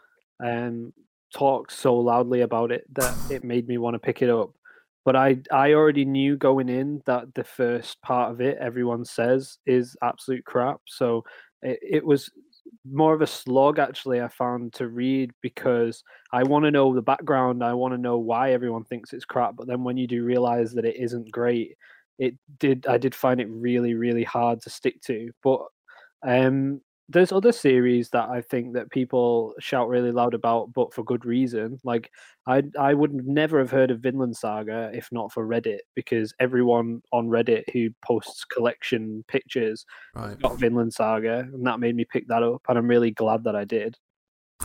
um talk so loudly about it that it made me want to pick it up. But I I already knew going in that the first part of it everyone says is absolute crap. So it, it was more of a slog actually I found to read because I want to know the background. I want to know why everyone thinks it's crap. But then when you do realize that it isn't great, it did I did find it really really hard to stick to. But um, there's other series that I think that people shout really loud about, but for good reason. Like I I would never have heard of Vinland Saga if not for Reddit, because everyone on Reddit who posts collection pictures Right. got Vinland Saga, and that made me pick that up, and I'm really glad that I did.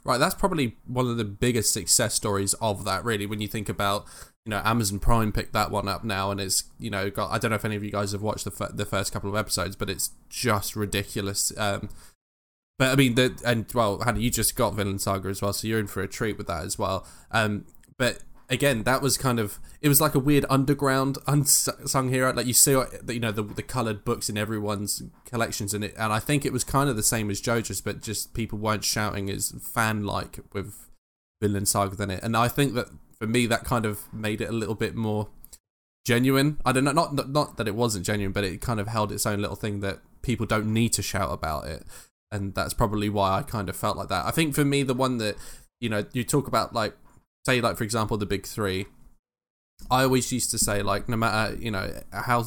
Right, that's probably one of the biggest success stories of that. Really, when you think about, you know, Amazon Prime picked that one up now, and it's you know got. I don't know if any of you guys have watched the f- the first couple of episodes, but it's just ridiculous. Um, but I mean, the and well, Hannah, you just got Vinland Saga as well, so you're in for a treat with that as well. Um, but again, that was kind of it was like a weird underground unsung hero. Like you see, you know, the the colored books in everyone's collections and it, and I think it was kind of the same as JoJo's, but just people weren't shouting as fan like with Vinland Saga than it. And I think that for me, that kind of made it a little bit more genuine. I don't know, not not, not that it wasn't genuine, but it kind of held its own little thing that people don't need to shout about it. And that's probably why I kind of felt like that. I think for me, the one that you know, you talk about like say like for example the big three I always used to say like no matter you know how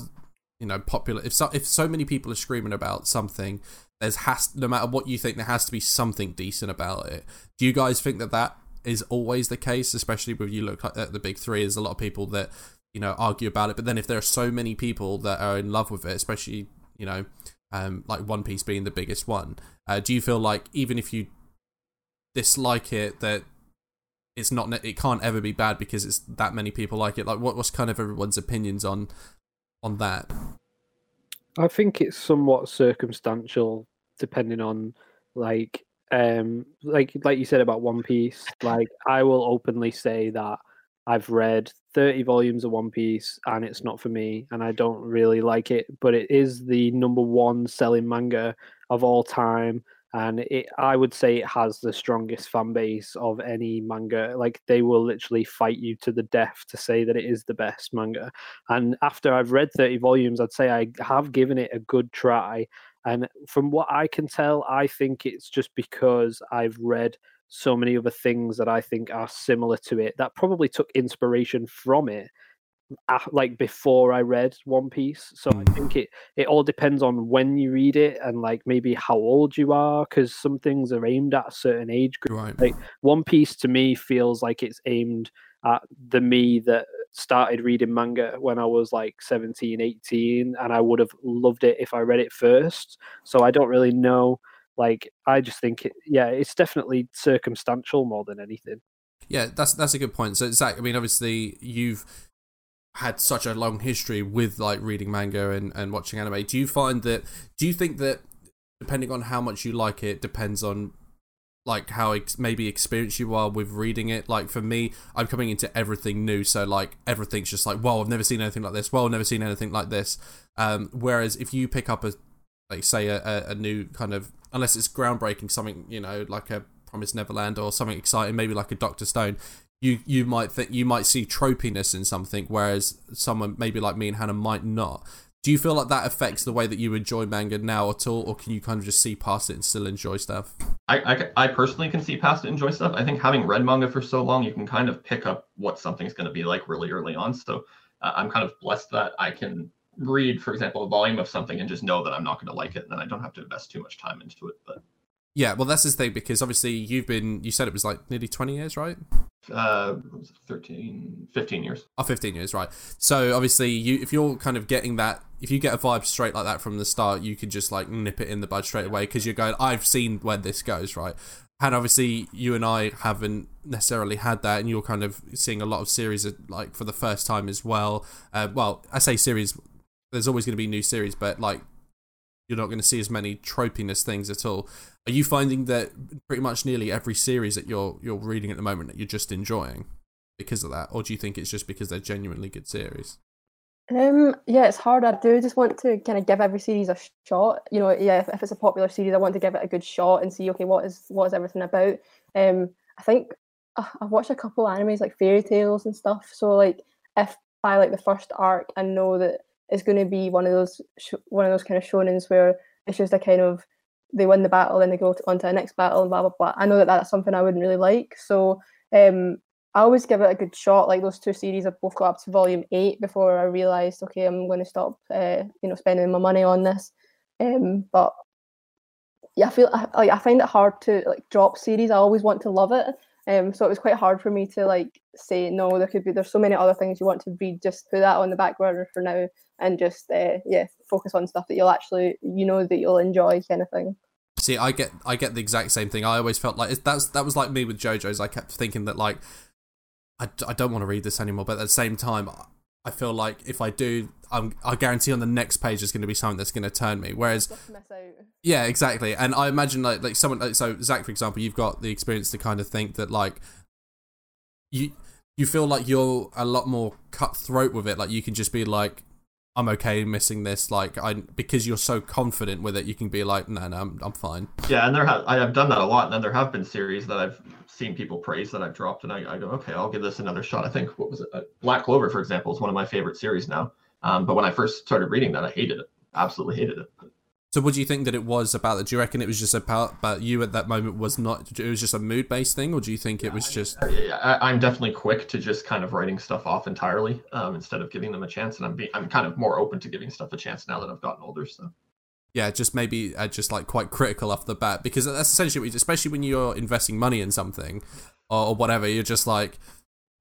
you know popular if so, if so many people are screaming about something there's has no matter what you think there has to be something decent about it do you guys think that that is always the case especially when you look at the big three there's a lot of people that you know argue about it but then if there are so many people that are in love with it especially you know um, like one piece being the biggest one. Uh, do you feel like even if you dislike it that it's not it can't ever be bad because it's that many people like it? Like what what's kind of everyone's opinions on on that? I think it's somewhat circumstantial depending on like um like like you said about one piece like i will openly say that i've read 30 volumes of one piece and it's not for me and i don't really like it but it is the number one selling manga of all time and it I would say it has the strongest fan base of any manga. Like they will literally fight you to the death to say that it is the best manga. And after I've read 30 volumes, I'd say I have given it a good try. And from what I can tell, I think it's just because I've read so many other things that I think are similar to it that probably took inspiration from it like before I read One Piece. So I Mm. think it it all depends on when you read it and like maybe how old you are because some things are aimed at a certain age group. right Like One Piece to me feels like it's aimed at the me that started reading manga when I was like 17, 18 and I would have loved it if I read it first. So I don't really know like I just think it yeah, it's definitely circumstantial more than anything. Yeah, that's that's a good point. So Zach, I mean, obviously you've had such a long history with like reading manga and, and watching anime. Do you find that? Do you think that depending on how much you like it depends on like how ex- maybe experienced you are with reading it? Like for me, I'm coming into everything new, so like everything's just like, well, I've never seen anything like this. Well, I've never seen anything like this. Um, whereas if you pick up a like say a, a new kind of unless it's groundbreaking something you know like a Promised Neverland or something exciting, maybe like a Doctor Stone, you you might think you might see tropiness in something, whereas someone maybe like me and Hannah might not. Do you feel like that affects the way that you enjoy manga now at all, or can you kind of just see past it and still enjoy stuff? I, I, I personally can see past it and enjoy stuff. I think having read manga for so long, you can kind of pick up what something's going to be like really early on. So uh, I'm kind of blessed that I can read, for example, a volume of something and just know that I'm not going to like it, and then I don't have to invest too much time into it. But Yeah, well, that's his thing because obviously you've been you said it was like nearly twenty years, right? uh, what was it 13, 15 years. Oh, 15 years, right. So obviously, you if you're kind of getting that, if you get a vibe straight like that from the start, you can just like nip it in the bud straight away because you're going, I've seen where this goes, right? And obviously, you and I haven't necessarily had that, and you're kind of seeing a lot of series like for the first time as well. Uh, well, I say series, there's always going to be new series, but like you're not going to see as many tropiness things at all. Are you finding that pretty much nearly every series that you're you're reading at the moment that you're just enjoying because of that, or do you think it's just because they're genuinely good series? Um, yeah, it's hard. I do just want to kind of give every series a shot. You know, yeah, if, if it's a popular series, I want to give it a good shot and see, okay, what is what is everything about? Um, I think uh, I've watched a couple of animes like fairy tales and stuff. So like, if by like the first arc, I know that it's going to be one of those sh- one of those kind of shonens where it's just a kind of they win the battle and they go on to the next battle and blah blah blah. I know that that's something I wouldn't really like. So um, I always give it a good shot. Like those two series, I've both got up to volume eight before I realised, okay, I'm going to stop, uh, you know, spending my money on this. Um, but yeah, I feel I, like I find it hard to like drop series. I always want to love it. Um, so it was quite hard for me to like say no. There could be there's so many other things you want to read. Just put that on the back burner for now, and just uh, yeah, focus on stuff that you'll actually you know that you'll enjoy, kind of thing. See, I get I get the exact same thing. I always felt like that's that was like me with JoJo's. I kept thinking that like I, I don't want to read this anymore, but at the same time, I feel like if I do, I'm I guarantee on the next page is going to be something that's going to turn me. Whereas Just miss out. yeah, exactly. And I imagine like like someone like so Zach, for example, you've got the experience to kind of think that like you you feel like you're a lot more cutthroat with it. Like you can just be like, I'm okay missing this. Like I because you're so confident with it, you can be like, no, no, I'm I'm fine. Yeah, and there have I have done that a lot, and then there have been series that I've seen people praise that I've dropped, and I, I go, okay, I'll give this another shot. I think what was it? Uh, Black Clover, for example, is one of my favorite series now. Um, but when I first started reading that, I hated it, absolutely hated it. So, what do you think that it was about? That do you reckon it was just about about you at that moment? Was not it was just a mood based thing, or do you think it was just? I, I'm definitely quick to just kind of writing stuff off entirely um, instead of giving them a chance, and I'm being I'm kind of more open to giving stuff a chance now that I've gotten older. So yeah, just maybe uh, just like quite critical off the bat because that's essentially, what, especially when you're investing money in something or, or, whatever, you're just like,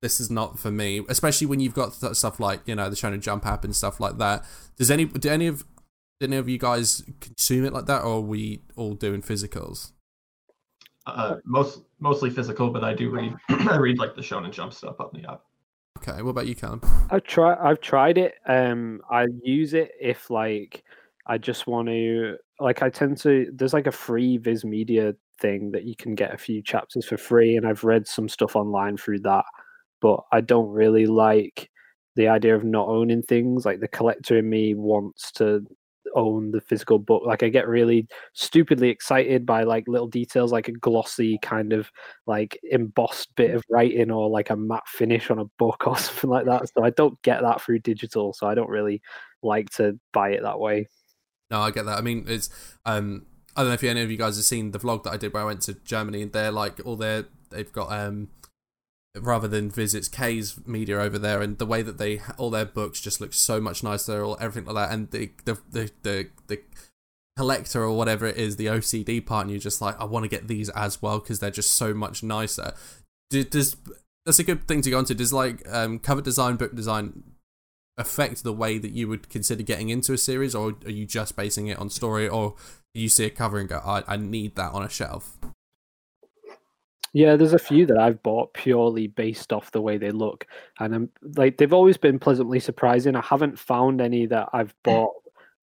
this is not for me. Especially when you've got stuff like you know the Shonen Jump app and stuff like that. Does any do any of did any of you guys consume it like that, or are we all doing physicals? Uh, most mostly physical, but I do read. I read like the Shonen Jump stuff on the app. Okay, what about you, Callum? I've tried. I've tried it. Um, I use it if like I just want to like. I tend to. There's like a free Viz Media thing that you can get a few chapters for free, and I've read some stuff online through that. But I don't really like the idea of not owning things. Like the collector in me wants to own the physical book. Like I get really stupidly excited by like little details, like a glossy kind of like embossed bit of writing or like a matte finish on a book or something like that. So I don't get that through digital. So I don't really like to buy it that way. No, I get that. I mean, it's um, I don't know if any of you guys have seen the vlog that I did where I went to Germany and they're like all their they've got um rather than visits K's media over there, and the way that they all their books just look so much nicer, all everything like that, and the the the the, the collector or whatever it is, the OCD part, and you're just like, I want to get these as well because they're just so much nicer. Does that's a good thing to go into? Does like um, cover design, book design affect the way that you would consider getting into a series, or are you just basing it on story, or you see a cover and go, I, I need that on a shelf? Yeah, there's a few that I've bought purely based off the way they look, and I'm like they've always been pleasantly surprising. I haven't found any that I've mm. bought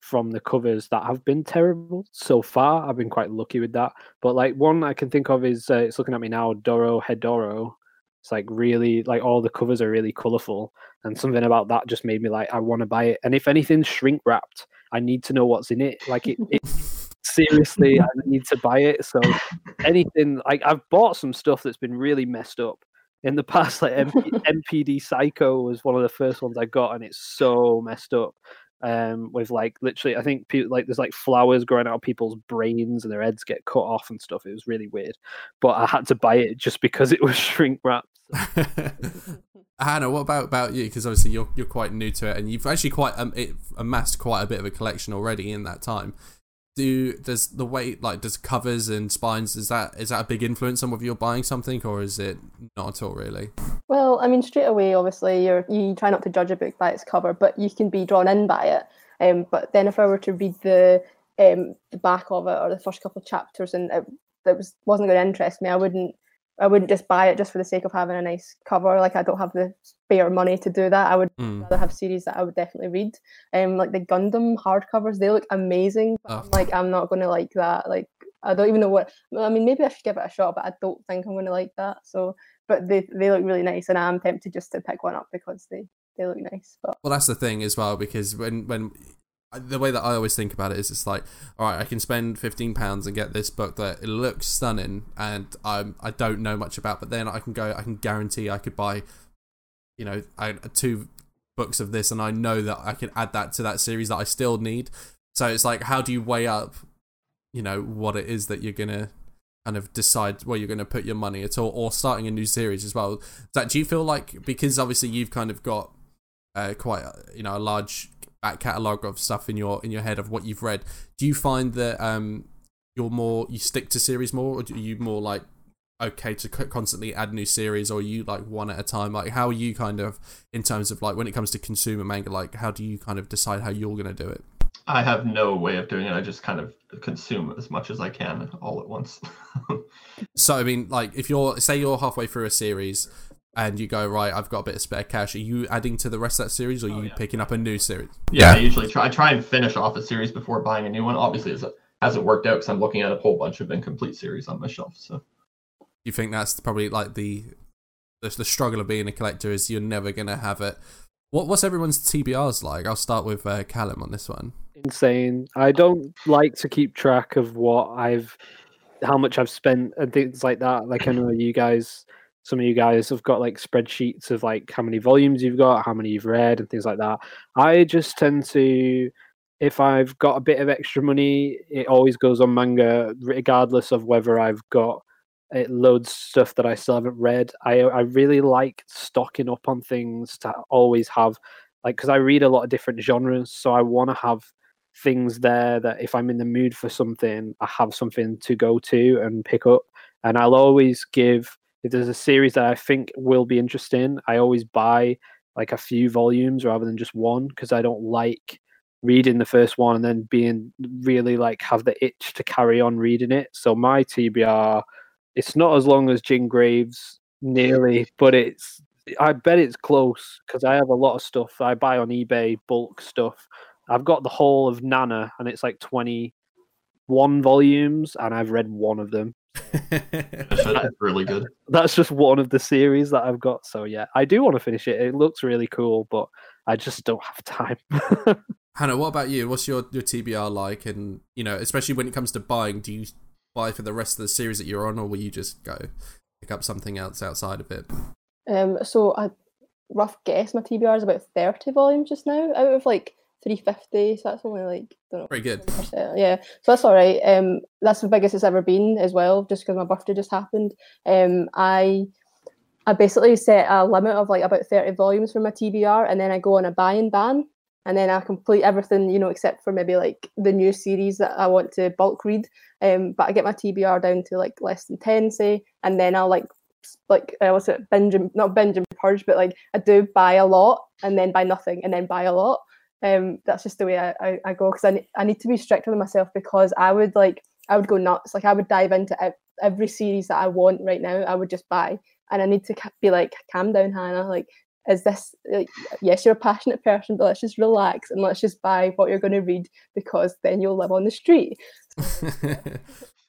from the covers that have been terrible so far. I've been quite lucky with that. But like one I can think of is uh, it's looking at me now, Dorohedoro. It's like really like all the covers are really colorful, and something about that just made me like I want to buy it. And if anything's shrink wrapped, I need to know what's in it. Like it, it seriously, I need to buy it. So anything like I've bought some stuff that's been really messed up in the past. Like MP, MPD Psycho was one of the first ones I got, and it's so messed up. Um, with like literally, I think people like there's like flowers growing out of people's brains and their heads get cut off and stuff. It was really weird, but I had to buy it just because it was shrink wrapped. Hannah, what about about you? Because obviously you're you're quite new to it, and you've actually quite um, it, amassed quite a bit of a collection already in that time do does the way like does covers and spines is that is that a big influence on whether you're buying something or is it not at all really? Well i mean straight away obviously you're you try not to judge a book by its cover but you can be drawn in by it. Um, but then if i were to read the um, the back of it or the first couple of chapters and it, was wasn't going to interest me i wouldn't I wouldn't just buy it just for the sake of having a nice cover. Like I don't have the spare money to do that. I would mm. rather have series that I would definitely read. Um, like the Gundam hardcovers, they look amazing. Oh. I'm like I'm not going to like that. Like I don't even know what. I mean, maybe I should give it a shot, but I don't think I'm going to like that. So, but they they look really nice, and I'm tempted just to pick one up because they they look nice. But well, that's the thing as well because when when the way that I always think about it is it's like, all right, I can spend fifteen pounds and get this book that it looks stunning, and I'm I don't know much about, but then I can go, I can guarantee I could buy, you know, I, two books of this, and I know that I can add that to that series that I still need. So it's like, how do you weigh up, you know, what it is that you're gonna kind of decide where you're going to put your money at all, or starting a new series as well. That do you feel like because obviously you've kind of got uh, quite you know a large back catalogue of stuff in your in your head of what you've read. Do you find that um you're more you stick to series more, or do you more like okay to constantly add new series, or you like one at a time? Like how are you kind of in terms of like when it comes to consumer manga? Like how do you kind of decide how you're going to do it? I have no way of doing it. I just kind of consume as much as I can all at once. so I mean, like if you're say you're halfway through a series and you go right i've got a bit of spare cash. Are you adding to the rest of that series or are oh, you yeah. picking up a new series? Yeah, yeah, i usually try I try and finish off a series before buying a new one. Obviously it hasn't worked out because i'm looking at a whole bunch of incomplete series on my shelf so. You think that's probably like the the, the struggle of being a collector is you're never going to have it. What what's everyone's tbrs like? I'll start with uh, callum on this one. Insane. I don't like to keep track of what i've how much i've spent and things like that. Like i know you guys some of you guys have got like spreadsheets of like how many volumes you've got, how many you've read, and things like that. I just tend to if I've got a bit of extra money, it always goes on manga, regardless of whether I've got it loads stuff that I still haven't read. I I really like stocking up on things to always have like because I read a lot of different genres, so I want to have things there that if I'm in the mood for something, I have something to go to and pick up. And I'll always give if there's a series that I think will be interesting, I always buy like a few volumes rather than just one because I don't like reading the first one and then being really like have the itch to carry on reading it. So my TBR, it's not as long as Jin Graves nearly, but it's I bet it's close because I have a lot of stuff I buy on eBay, bulk stuff. I've got the whole of Nana and it's like 21 volumes and I've read one of them. That's really good. That's just one of the series that I've got. So yeah, I do want to finish it. It looks really cool, but I just don't have time. Hannah, what about you? What's your, your TBR like? And, you know, especially when it comes to buying, do you buy for the rest of the series that you're on, or will you just go pick up something else outside of it? Um, so a rough guess, my TBR is about 30 volumes just now out of like 350. So that's only like, don't know. Very good. 20%. Yeah, so that's all right. Um, that's the biggest it's ever been as well, just because my birthday just happened. Um, I I basically set a limit of like about 30 volumes for my TBR, and then I go on a buy and ban, and then I complete everything, you know, except for maybe like the new series that I want to bulk read. Um, but I get my TBR down to like less than 10, say, and then I'll like like I was at binge and not binge and purge, but like I do buy a lot and then buy nothing and then buy a lot. Um, that's just the way I, I, I go because I, I need to be stricter with myself because I would like I would go nuts. Like I would dive into every series that I want right now. I would just buy, and I need to be like, calm down, Hannah. Like, is this? Like, yes, you're a passionate person, but let's just relax and let's just buy what you're going to read because then you'll live on the street.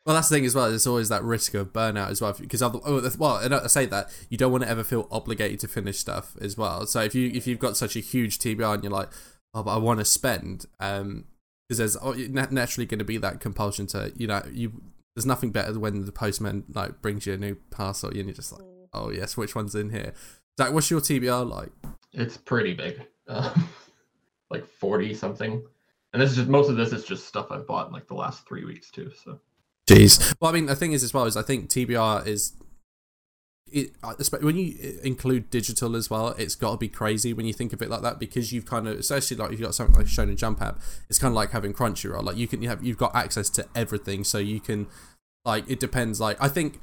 Well, that's the thing as well. There's always that risk of burnout as well, because oh, well, I say that you don't want to ever feel obligated to finish stuff as well. So if you if you've got such a huge TBR and you're like, oh, but I want to spend, um, because there's oh, naturally going to be that compulsion to, you know, you there's nothing better than when the postman like brings you a new parcel and you're just like, mm. oh yes, which one's in here? Zach, what's your TBR like? It's pretty big, um, like forty something, and this is just most of this is just stuff I've bought in like the last three weeks too. So Jeez. Well, I mean, the thing is as well is I think TBR is it, uh, when you uh, include digital as well, it's got to be crazy when you think of it like that because you've kind of, especially like if you've got something like Shonen Jump app, it's kind of like having Crunchyroll. Like you can you have you've got access to everything, so you can like it depends. Like I think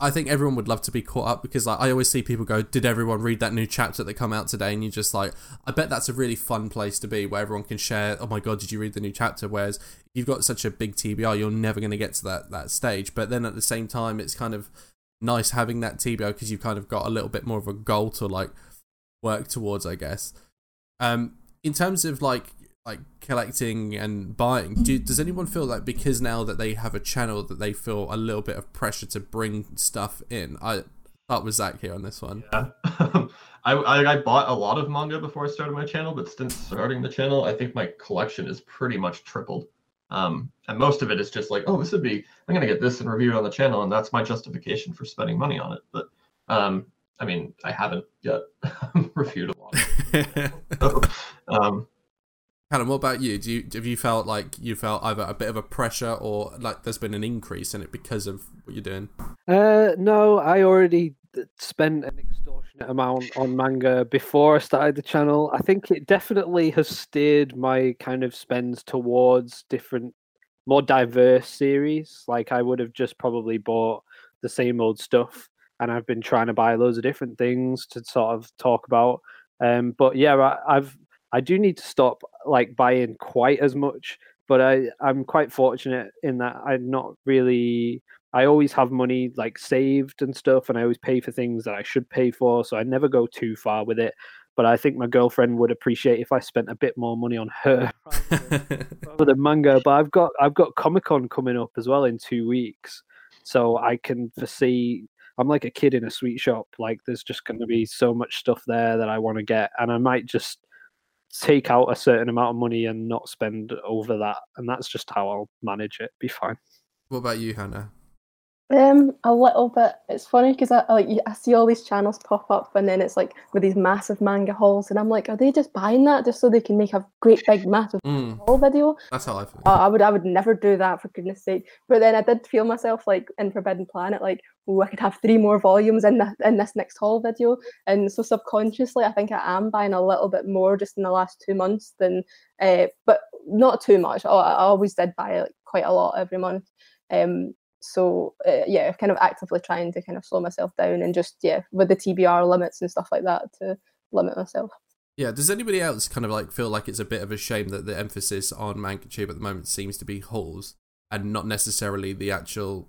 I think everyone would love to be caught up because like I always see people go, "Did everyone read that new chapter that come out today?" And you're just like, I bet that's a really fun place to be where everyone can share. Oh my god, did you read the new chapter? Whereas you've got such a big TBR, you're never going to get to that that stage. But then at the same time, it's kind of nice having that TBO because you've kind of got a little bit more of a goal to like work towards, I guess. Um, in terms of like like collecting and buying do, does anyone feel like because now that they have a channel that they feel a little bit of pressure to bring stuff in? I thought was zach here on this one. Yeah. I, I, I bought a lot of manga before i started my channel but since starting the channel i think my collection is pretty much tripled um, and most of it is just like oh this would be i'm going to get this and review it on the channel and that's my justification for spending money on it but um, i mean i haven't yet reviewed a lot so, um, Callum, what about you? Do you have you felt like you felt either a bit of a pressure or like there's been an increase in it because of what you're doing? Uh, no, I already spent an extortionate amount on manga before I started the channel. I think it definitely has steered my kind of spends towards different, more diverse series. Like I would have just probably bought the same old stuff, and I've been trying to buy loads of different things to sort of talk about. Um, but yeah, I, I've I do need to stop like buying quite as much, but I I'm quite fortunate in that I'm not really I always have money like saved and stuff, and I always pay for things that I should pay for, so I never go too far with it. But I think my girlfriend would appreciate if I spent a bit more money on her rather than manga. But I've got I've got Comic Con coming up as well in two weeks, so I can foresee I'm like a kid in a sweet shop. Like there's just going to be so much stuff there that I want to get, and I might just take out a certain amount of money and not spend over that, and that's just how I'll manage it. Be fine. What about you, Hannah? Um, a little bit. It's funny because I like I see all these channels pop up, and then it's like with these massive manga hauls, and I'm like, are they just buying that just so they can make a great big massive Mm, haul video? that's how I feel. Uh, I would I would never do that for goodness sake. But then I did feel myself like in Forbidden Planet, like, oh, I could have three more volumes in the, in this next haul video. And so subconsciously, I think I am buying a little bit more just in the last two months than, uh, but not too much. I, I always did buy like quite a lot every month. Um, so uh, yeah, kind of actively trying to kind of slow myself down and just yeah, with the TBR limits and stuff like that to limit myself. Yeah, does anybody else kind of like feel like it's a bit of a shame that the emphasis on MangaTube at the moment seems to be hauls and not necessarily the actual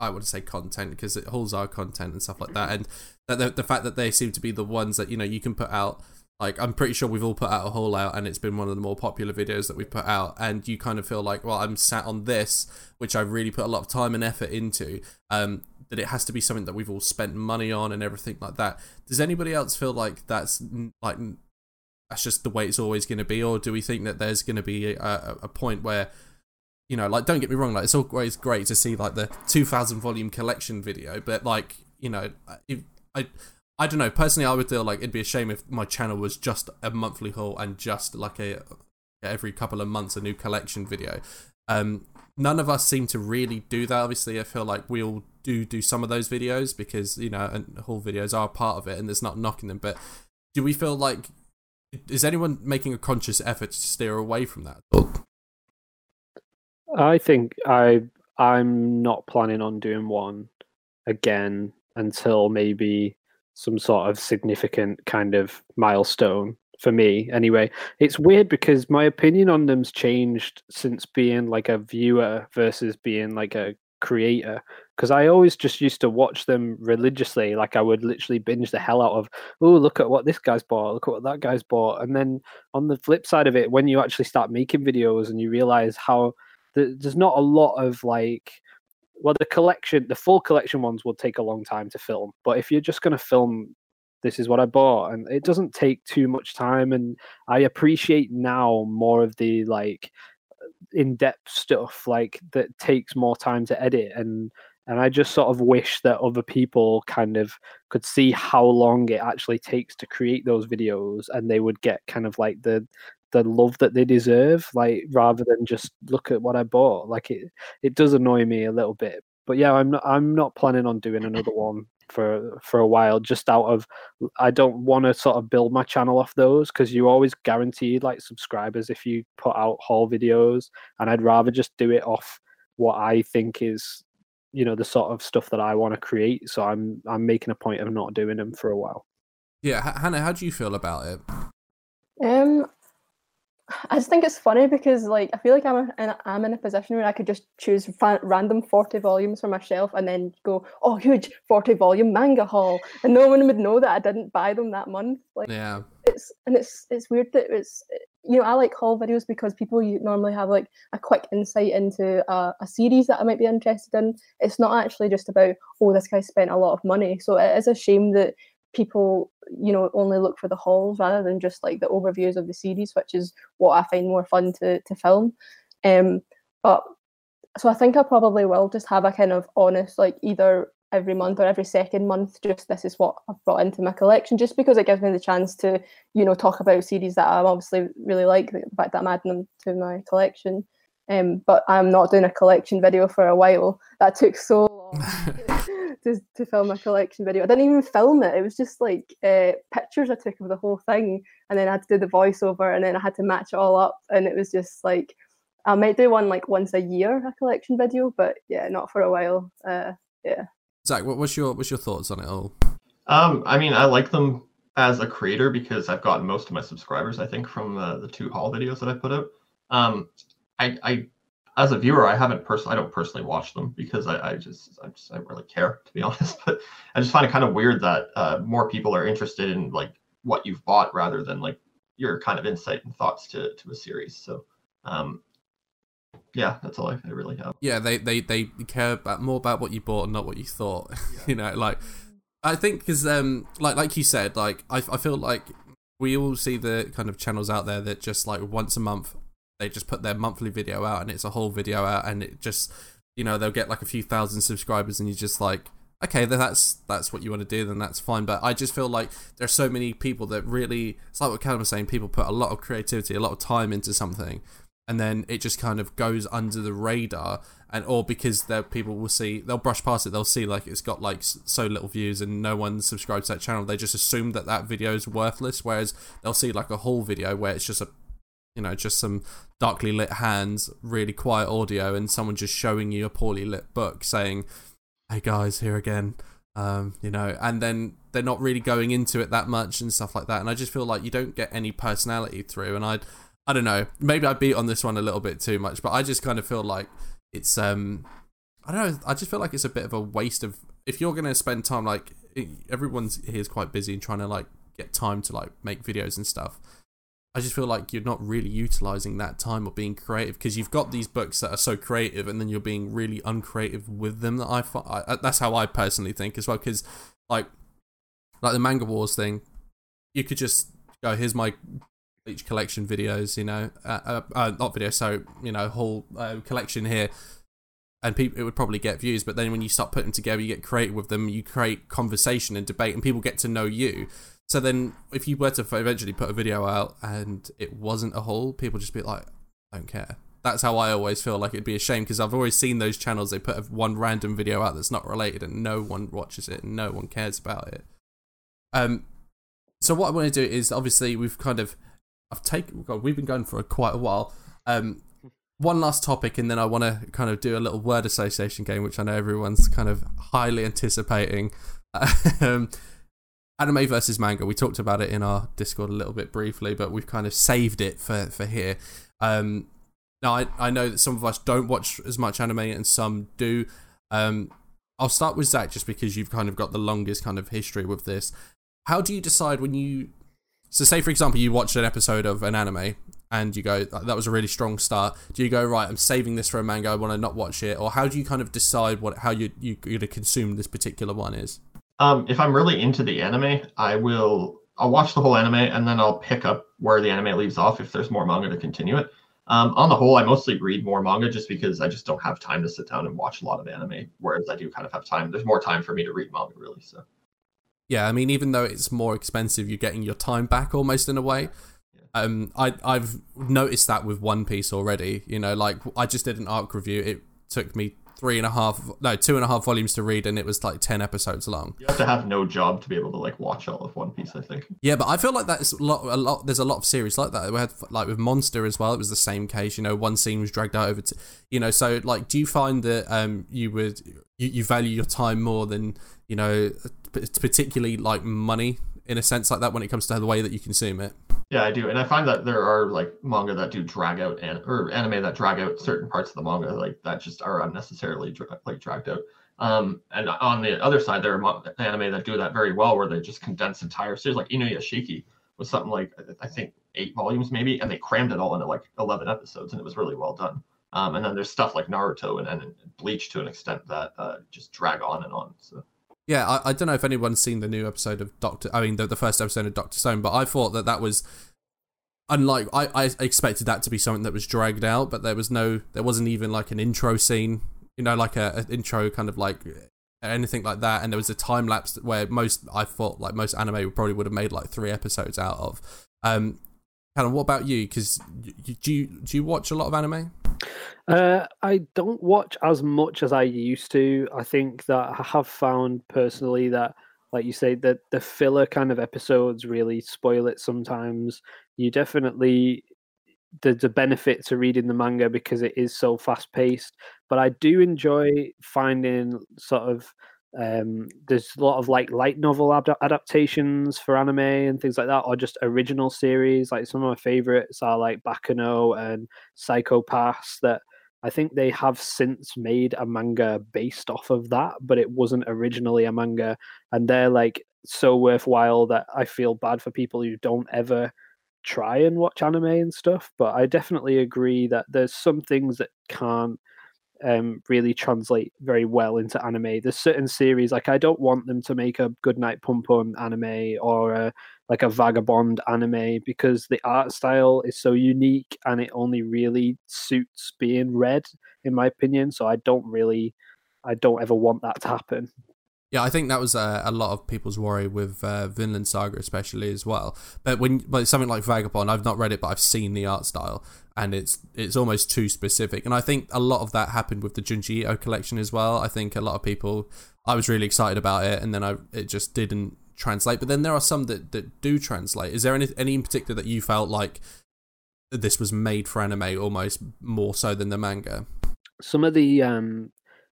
I would say content because it hauls are content and stuff like that and the, the fact that they seem to be the ones that you know you can put out like I'm pretty sure we've all put out a haul out and it's been one of the more popular videos that we've put out. And you kind of feel like well I'm sat on this which I've really put a lot of time and effort into um that it has to be something that we've all spent money on and everything like that. Does anybody else feel like that's like that's just the way it's always going to be? Or do we think that there's going to be a, a, point where you know like don't get me wrong like it's always great to see like the 2000 volume collection video but like you know if i i don't know. Personally i would feel like it'd be a shame if my channel was just a monthly haul and just like a every couple of months a new collection video. Um none of us seem to really do that obviously. I feel like we all do do some of those videos because you know and haul videos are part of it and there's not knocking them but do we feel like is anyone making a conscious effort to steer away from that? I think I I'm not planning on doing one again until maybe some sort of significant kind of milestone for me anyway. It's weird because my opinion on them's changed since being like a viewer versus being like a creator because i always just used to watch them religiously. Like i would literally binge the hell out of oh look at what this guy's bought. Look at what that guy's bought. And then on the flip side of it when you actually start making videos and you realize how th- there's not a lot of like well the collection the full collection ones will take a long time to film but if you're just going to film this is what i bought and it doesn't take too much time and i appreciate now more of the like in-depth stuff like that takes more time to edit and and i just sort of wish that other people kind of could see how long it actually takes to create those videos and they would get kind of like the the love that they deserve like rather than just look at what i bought like it it does annoy me a little bit. But yeah i'm not i'm not planning on doing another one for for a while just out of i don't want to sort of build my channel off those because you always guarantee like subscribers if you put out haul videos and i'd rather just do it off what i think is you know the sort of stuff that i want to create. So i'm i'm making a point of not doing them for a while. Yeah H- hannah how do you feel about it? Um, I just think it's funny because like I feel like I'm in, I'm in a position where I could just choose fa- random forty volumes from my shelf and then go, oh, huge forty volume manga haul, and no one would know that I didn't buy them that month. Like yeah it's and it's it's weird that it's you know I like haul videos because people you normally have like a quick insight into a, a series that I might be interested in. It's not actually just about oh this guy spent a lot of money, so it is a shame that people you know only look for the hauls rather than just like the overviews of the series which is what i find more fun to to film. Um but so i think i probably will just have a kind of honest like either every month or every second month just this is what i've brought into my collection just because it gives me the chance to you know talk about series that I'm obviously really like the fact that i'm adding them to my collection. Um but i'm not doing a collection video for a while. That took so long to, to film a collection video. I didn't even film it. It was just like uh, pictures I took of the whole thing, and then I had to do the voiceover, and then I had to match it all up, and it was just like I might do one like once a year, a collection video, but yeah, not for a while. Uh, yeah. zach what, what's your what's your thoughts on it all Um, I mean, I like them as a creator because I've gotten most of my subscribers, I think, from the, the two haul videos that I put out. Um, I, I, as a viewer, I haven't personally, I don't personally watch them because I, I just, I just, I really care to be honest. But I just find it kind of weird that uh, more people are interested in like what you've bought rather than like your kind of insight and thoughts to to a series. So, um, yeah, that's all I, I really have. yeah they they they care about more about what you bought and not what you thought you know like i think because um like like you said like I, I feel like we all see the kind of channels out there that just like once a month they just put their monthly video out and it's a whole video out and it just you know they'll get like a few thousand subscribers, and you're just like, okay, then that's that's what you want to do, then that's fine. But I just feel like there's so many people that really, it's like what Callum was saying, people put a lot of creativity, a lot of time into something, and then it just kind of goes under the radar, and or because there people will see, they'll brush past it, they'll see like it's got like so little views and no one subscribes to that channel, they just assume that that video is worthless, whereas they'll see like a whole video where it's just a you know, just some darkly lit hands, really quiet audio, and someone just showing you a poorly lit book saying, hey guys, here again. Um, you know, and then they're not really going into it that much and stuff like that. And I just feel like you don't get any personality through. And I, I don't know, maybe I beat on this one a little bit too much, but I just kind of feel like it's, um, I don't know, I just feel like it's a bit of a waste of if you're gonna spend time like everyone's here is quite busy and trying to like get time to like make videos and stuff. I just feel like you're not really utilizing that time or being creative because you've got these books that are so creative and then you're being really uncreative with them. That I, I that's how I personally think as well. Because like like the manga wars thing, you could just go here's my each collection videos, you know, uh, uh, uh, not video, so you know whole uh, collection here, and people it would probably get views. But then when you start putting together, you get creative with them, you create conversation and debate, and people get to know you. So then, if you were to eventually put a video out and it wasn't a haul, people just be like, I "Don't care." That's how I always feel like it'd be a shame because I've always seen those channels. They put one random video out that's not related, and no one watches it, and no one cares about it. Um, so what I want to do is obviously we've kind of, I've taken, God, we've been going for quite a while. Um, one last topic, and then I want to kind of do a little word association game, which I know everyone's kind of highly anticipating. um, anime versus manga. We talked about it in our Discord a little bit briefly, but we've kind of saved it for for here. Um, now I I know that some of us don't watch as much anime and some do. Um, I'll start with Zach just because you've kind of got the longest kind of history with this. How do you decide when you so say for example you watch an episode of an anime and you go that was a really strong start. Do you go right? I'm saving this for a manga. I want to not watch it, or how do you kind of decide what how you you you're to consume this particular one is? Um, if I'm really into the anime, I will I'll watch the whole anime and then I'll pick up where the anime leaves off if there's more manga to continue it. Um, on the whole, I mostly read more manga just because I just don't have time to sit down and watch a lot of anime. Whereas I do kind of have time. There's more time for me to read manga, really. So. Yeah, I mean, even though it's more expensive, you're getting your time back almost in a way. Um, I I've noticed that with One Piece already. You know, like I just did an arc review. It took me three and a half, no, two and a half volumes to read, and it was like ten episodes long. You have to have no job to be able to like watch all of One Piece. I think. Yeah, but I feel like that's a lot. A lot. There's a lot of series like that. We had like with Monster as well. It was the same case. You know, one scene was dragged out over to, you know. So like, do you find that um you would you, you value your time more than you know, particularly like money in a sense like that when it comes to the way that you consume it? Yeah, I do, and I find that there are like manga that do drag out and or anime that drag out certain parts of the manga like that just are unnecessarily dra- like dragged out. Um, and on the other side, there are anime that do that very well, where they just condense entire series. Like Inuyashiki was something like I think eight volumes maybe, and they crammed it all into like eleven episodes, and it was really well done. Um, and then there's stuff like Naruto and, and Bleach to an extent that uh, just drag on and on. So. Yeah, I, I don't know if anyone's seen the new episode of Doctor. I mean, the, the first episode of Doctor Stone, but I thought that that was unlike I, I expected that to be something that was dragged out, but there was no, there wasn't even like an intro scene, you know, like a, an intro kind of like anything like that. And there was a time lapse where most I thought like most anime probably would have made like three episodes out of. Um, Helen, what about you? Because do you do you watch a lot of anime? Uh, I don't watch as much as I used to. I think that I have found personally that, like you say, that the filler kind of episodes really spoil it sometimes. You definitely there's a benefit to reading the manga because it is so fast paced. But I do enjoy finding sort of um, there's a lot of like light novel ad- adaptations for anime and things like that, or just original series. Like some of my favorites are like Baccano and Psycho-Pass that I think they have since made a manga based off of that, but it wasn't originally a manga. And they're like so worthwhile that I feel bad for people who don't ever try and watch anime and stuff. But I definitely agree that there's some things that can't um, really translate very well into anime. There's certain series like I don't want them to make a Goodnight Pun Pun anime or a, like a Vagabond anime because the art style is so unique and it only really suits being read, in my opinion. So I don't really, I don't ever want that to happen. Yeah, I think that was uh, a lot of people's worry with uh, Vinland Saga, especially as well. But when, but something like Vagabond, I've not read it, but I've seen the art style, and it's it's almost too specific. And I think a lot of that happened with the Junji Ito collection as well. I think a lot of people, I was really excited about it, and then I it just didn't translate. But then there are some that, that do translate. Is there any any in particular that you felt like this was made for anime almost more so than the manga? Some of the um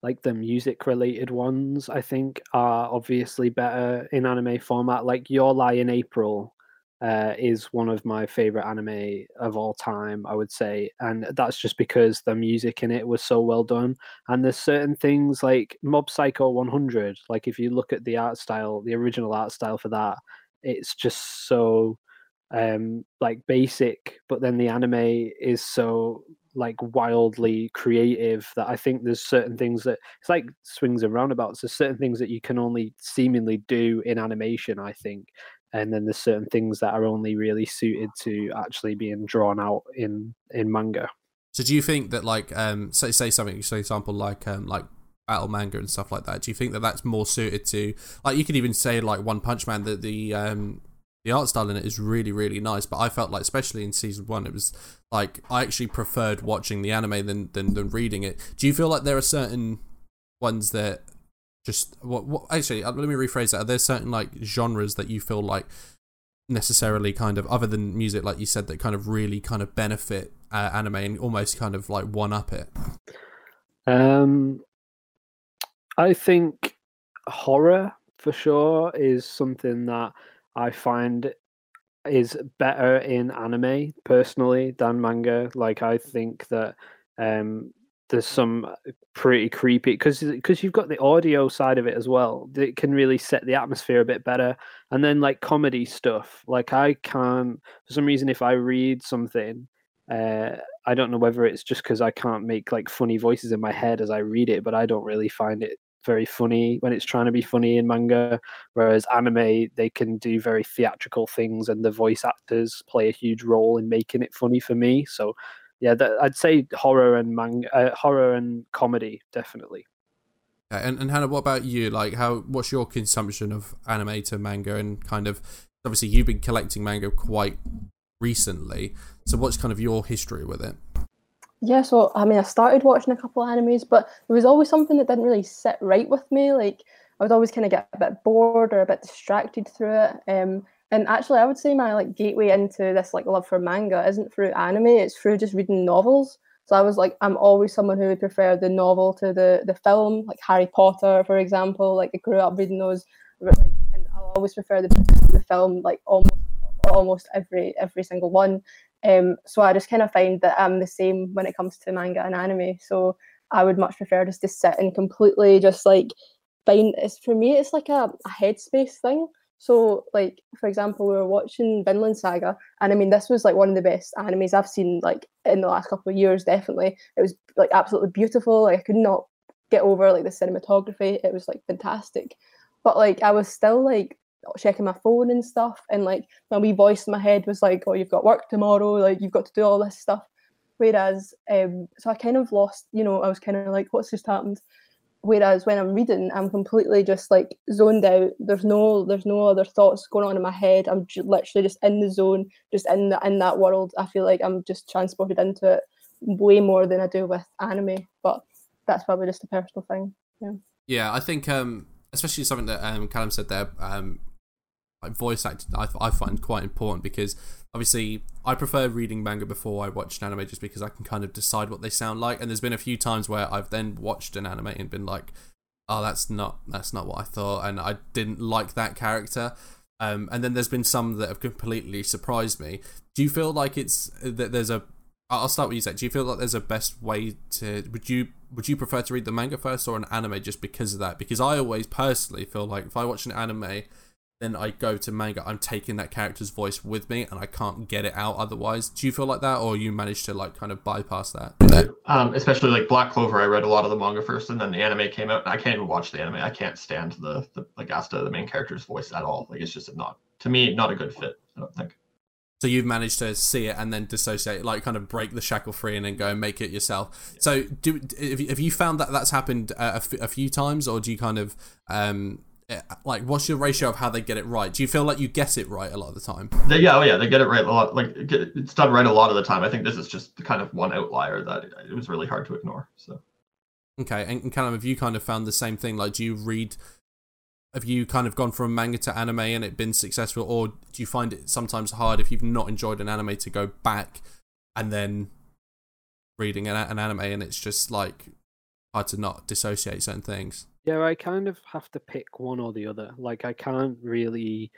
like the music related ones i think are obviously better in anime format like your lie in april uh, is one of my favorite anime of all time i would say and that's just because the music in it was so well done and there's certain things like mob psycho 100 like if you look at the art style the original art style for that it's just so um like basic but then the anime is so like wildly creative that I think there's certain things that it's like swings and roundabouts. There's certain things that you can only seemingly do in animation, I think. And then there's certain things that are only really suited to actually being drawn out in in manga. So do you think that like um say say something for example like um like battle manga and stuff like that do you think that that's more suited to like you could even say like One Punch Man that the um the art style in it is really really nice but i felt like especially in season one it was like i actually preferred watching the anime than than, than reading it do you feel like there are certain ones that just what, what actually uh, let me rephrase that are there certain like genres that you feel like necessarily kind of other than music like you said that kind of really kind of benefit uh, anime and almost kind of like one up it um i think horror for sure is something that I find is better in anime personally than manga. Like I think that um, there's some pretty creepy because because you've got the audio side of it as well. It can really set the atmosphere a bit better. And then like comedy stuff, like I can't for some reason if I read something. Uh, I don't know whether it's just because I can't make like funny voices in my head as I read it, but I don't really find it very funny when it's trying to be funny in manga, whereas anime they can do very theatrical things, and the voice actors play a huge role in making it funny for me. So, yeah, that, I'd say horror and manga, uh, horror and comedy definitely. And and Hannah, what about you? Like, how what's your consumption of anime to manga, and kind of obviously you've been collecting manga quite recently. So, what's kind of your history with it? Yeah, so I mean, I started watching a couple of animes, but there was always something that didn't really sit right with me. Like I would always kind of get a bit bored or a bit distracted through it. Um, and actually, I would say my like gateway into this like love for manga isn't through anime; it's through just reading novels. So I was like, I'm always someone who would prefer the novel to the the film, like Harry Potter, for example. Like I grew up reading those, and I'll always prefer the the film, like almost almost every every single one. Um, so I just kind of find that I'm the same when it comes to manga and anime. So I would much prefer just to sit and completely just like find it's for me it's like a, a headspace thing. So like for example, we were watching Vinland Saga, and I mean this was like one of the best animes I've seen like in the last couple of years. Definitely, it was like absolutely beautiful. Like I could not get over like the cinematography. It was like fantastic, but like I was still like checking my phone and stuff. And like my wee voice in my head was like, "Oh, you've got work tomorrow. Like you've got to do all this stuff." Whereas, um, so I kind of lost. You know, I was kind of like, "What's just happened?" Whereas when I'm reading, I'm completely just like zoned out. There's no, there's no other thoughts going on in my head. I'm j- literally just in the zone, just in the, in that world. I feel like I'm just transported into it way more than I do with anime. But that's probably just a personal thing. Yeah. Yeah, I think um, especially something that um, Callum said there. Um, like voice acting I, I find quite important because obviously I prefer reading manga before I watch an anime just because I can kind of decide what they sound like and there's been a few times where I've then watched an anime and been like oh that's not that's not what I thought and I didn't like that character um, and then there's been some that have completely surprised me do you feel like it's that there's a I'll start with you Zach. Do you feel like there's a best way to would you would you prefer to read the manga first or an anime just because of that? Because I always personally feel like if I watch an anime then I go to manga, I'm taking that character's voice with me, and I can't get it out otherwise. Do you feel like that, or you managed to like kind of bypass that? Um, especially like Black Clover, I read a lot of the manga first, and then the anime came out. I can't even watch the anime. I can't stand the, the like Asta, the main character's voice at all. Like it's just not to me not a good fit. I don't think. So you've managed to see it and then dissociate, like kind of break the shackle free and then go and make it yourself. So do have you, have you found that that's happened a, a, few times, or do you kind of um like what's your ratio of how they get it right? Do you feel like you get it right a lot of the time? They, yeah, oh yeah, they get it right a lot. Like it's done right a lot of the time. I think this is just kind of one outlier that it was really hard to ignore. So Okay, and, kind of have you kind of found the same thing? Like, do you read? Have you kind of gone from manga to anime and it been successful, or do you find it sometimes hard if you've not enjoyed an anime to go back and then reading an, an anime and it's just like hard to not dissociate certain things? Yeah, I kind of have to pick one or the other. Like, I can't really.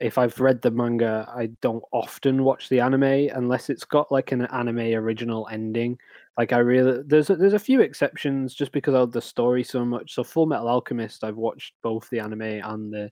If I've read the manga, I don't often watch the anime unless it's got like an anime original ending. Like, I really there's a, there's a few exceptions just because I love the story so much. So, Full Metal Alchemist, I've watched both the anime and the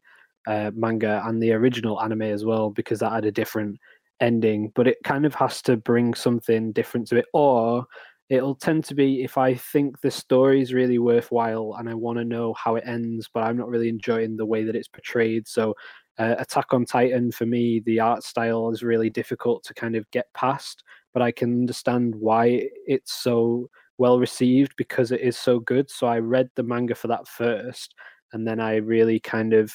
uh, manga and the original anime as well because that had a different ending. But it kind of has to bring something different to it, or it'll tend to be if I think the story is really worthwhile and I want to know how it ends, but I'm not really enjoying the way that it's portrayed. So, uh, Attack on Titan, for me, the art style is really difficult to kind of get past, but I can understand why it's so well received because it is so good. So, I read the manga for that first, and then I really kind of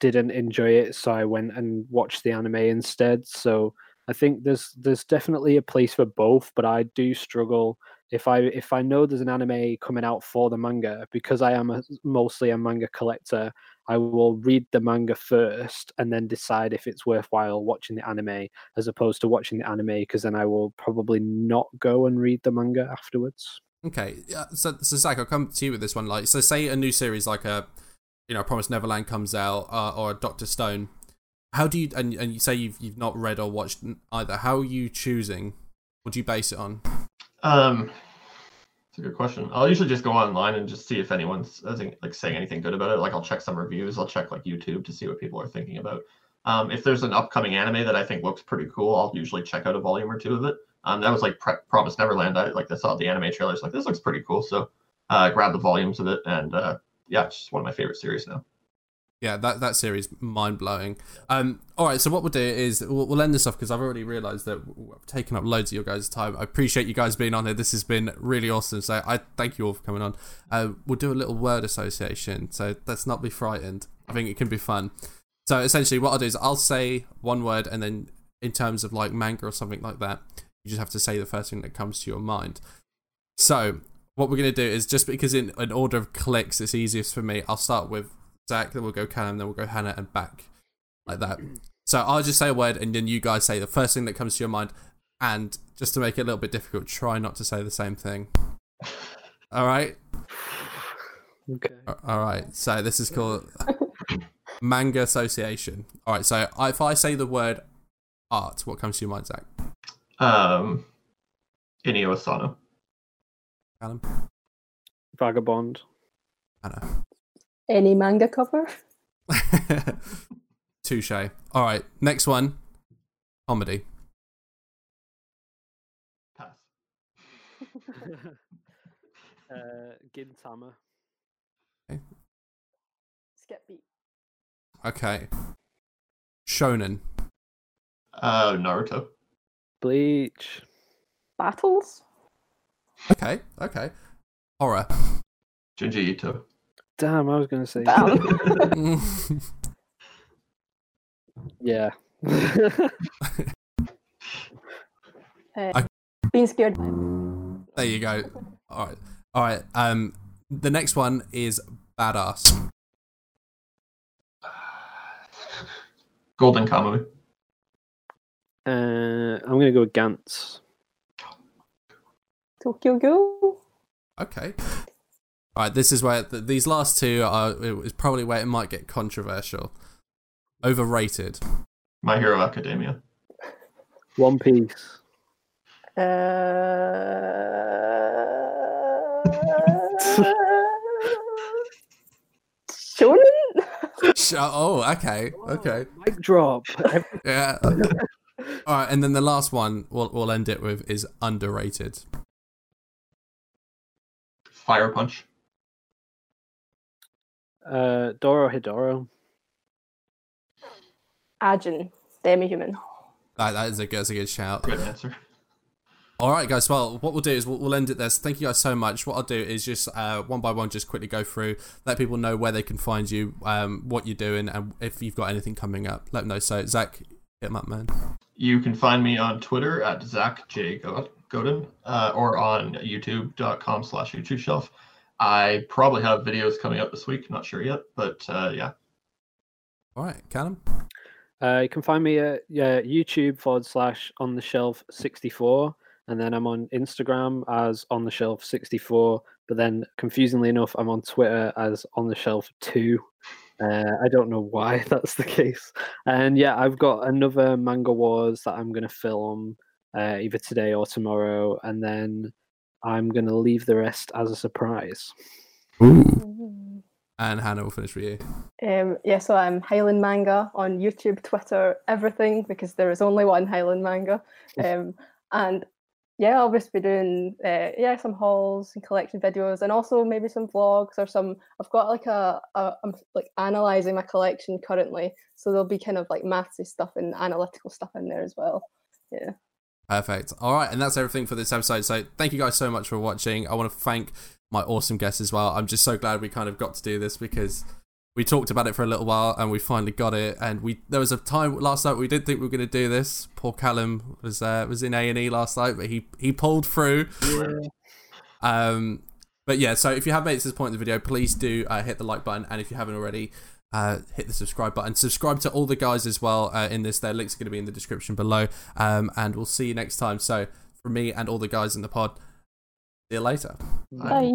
didn't enjoy it. So, I went and watched the anime instead. So, I think there's there's definitely a place for both, but I do struggle if I if I know there's an anime coming out for the manga because I am a, mostly a manga collector. I will read the manga first and then decide if it's worthwhile watching the anime as opposed to watching the anime because then I will probably not go and read the manga afterwards. Okay, so so Zach, I'll come to you with this one. Like, so say a new series like a, you know, Promise Neverland comes out uh, or Doctor Stone. How do you and and you say you've you've not read or watched either? How are you choosing? What do you base it on? Um, it's a good question. I'll usually just go online and just see if anyone's like saying anything good about it. Like I'll check some reviews. I'll check like YouTube to see what people are thinking about. Um, if there's an upcoming anime that I think looks pretty cool, I'll usually check out a volume or two of it. Um, that was like Pre- Promise Neverland. I like I saw the anime trailers. Like this looks pretty cool. So, uh, grab the volumes of it, and uh, yeah, it's just one of my favorite series now. Yeah, that that series mind blowing. Um, all right, so what we'll do is we'll, we'll end this off because I've already realised that I've taken up loads of your guys' time. I appreciate you guys being on here. This has been really awesome. So I thank you all for coming on. Uh, we'll do a little word association. So let's not be frightened. I think it can be fun. So essentially, what I'll do is I'll say one word, and then in terms of like manga or something like that, you just have to say the first thing that comes to your mind. So what we're gonna do is just because in an order of clicks, it's easiest for me. I'll start with Zach, then we'll go Callum, then we'll go Hannah, and back like that. So I'll just say a word, and then you guys say the first thing that comes to your mind. And just to make it a little bit difficult, try not to say the same thing. All right. Okay. All right. So this is called manga association. All right. So if I say the word art, what comes to your mind, Zach? Um, Inio Asano. Callum, Vagabond. Hannah. Any manga cover? Touche. All right. Next one. Comedy. Pass. uh, Gintama. Skip beat. Okay. Shonen. Uh, Naruto. Bleach. Battles? Okay. Okay. Horror. Junji Ito. Damn, I was going to say. Damn. Yeah. uh, being scared. there you go. All right. All right. Um, the next one is badass. Golden Kamuy. uh, I'm going to go with Gantz. Tokyo Ghoul? Okay. All right. This is where th- these last two are. Is probably where it might get controversial. Overrated. My Hero Academia. One Piece. Uh... Shonen? oh, okay, okay, Mic drop. yeah. All right, and then the last one we'll we'll end it with is underrated. Fire Punch. Uh, Dorohedoro. Ajin, demi-human. That, that is a good, that's a good shout. Good answer. All right, guys. Well, what we'll do is we'll, we'll end it there. So thank you guys so much. What I'll do is just uh, one by one, just quickly go through, let people know where they can find you, um, what you're doing, and if you've got anything coming up, let them know. So, Zach, hit them up, man. You can find me on Twitter at Zach J Godin uh, or on YouTube.com slash Uchuu Shelf. I probably have videos coming up this week. Not sure yet, but uh, yeah. All right, Callum. Uh, you can find me at yeah, YouTube forward slash on the shelf 64. And then I'm on Instagram as on the shelf 64. But then, confusingly enough, I'm on Twitter as on the shelf 2. Uh, I don't know why that's the case. And yeah, I've got another Manga Wars that I'm going to film uh, either today or tomorrow. And then I'm going to leave the rest as a surprise. And Hannah will finish with you. Um, yeah, so I'm Highland Manga on YouTube, Twitter, everything, because there is only one Highland Manga. Um, and yeah, I'll just be doing uh, yeah some hauls and collection videos, and also maybe some vlogs or some. I've got like a, a I'm like analyzing my collection currently, so there'll be kind of like mathsy stuff and analytical stuff in there as well. Yeah. Perfect. All right, and that's everything for this episode. So thank you guys so much for watching. I want to thank my awesome guests as well. I'm just so glad we kind of got to do this because we talked about it for a little while and we finally got it. And we there was a time last night we did think we were going to do this. Poor Callum was uh, was in A and E last night, but he he pulled through. Um, but yeah, so if you have made it to this point in the video, please do uh, hit the like button, and if you haven't already, uh, hit the subscribe button. Subscribe to all the guys as well uh, in this. Their links are going to be in the description below. Um, and we'll see you next time. So from me and all the guys in the pod, see you later. Bye.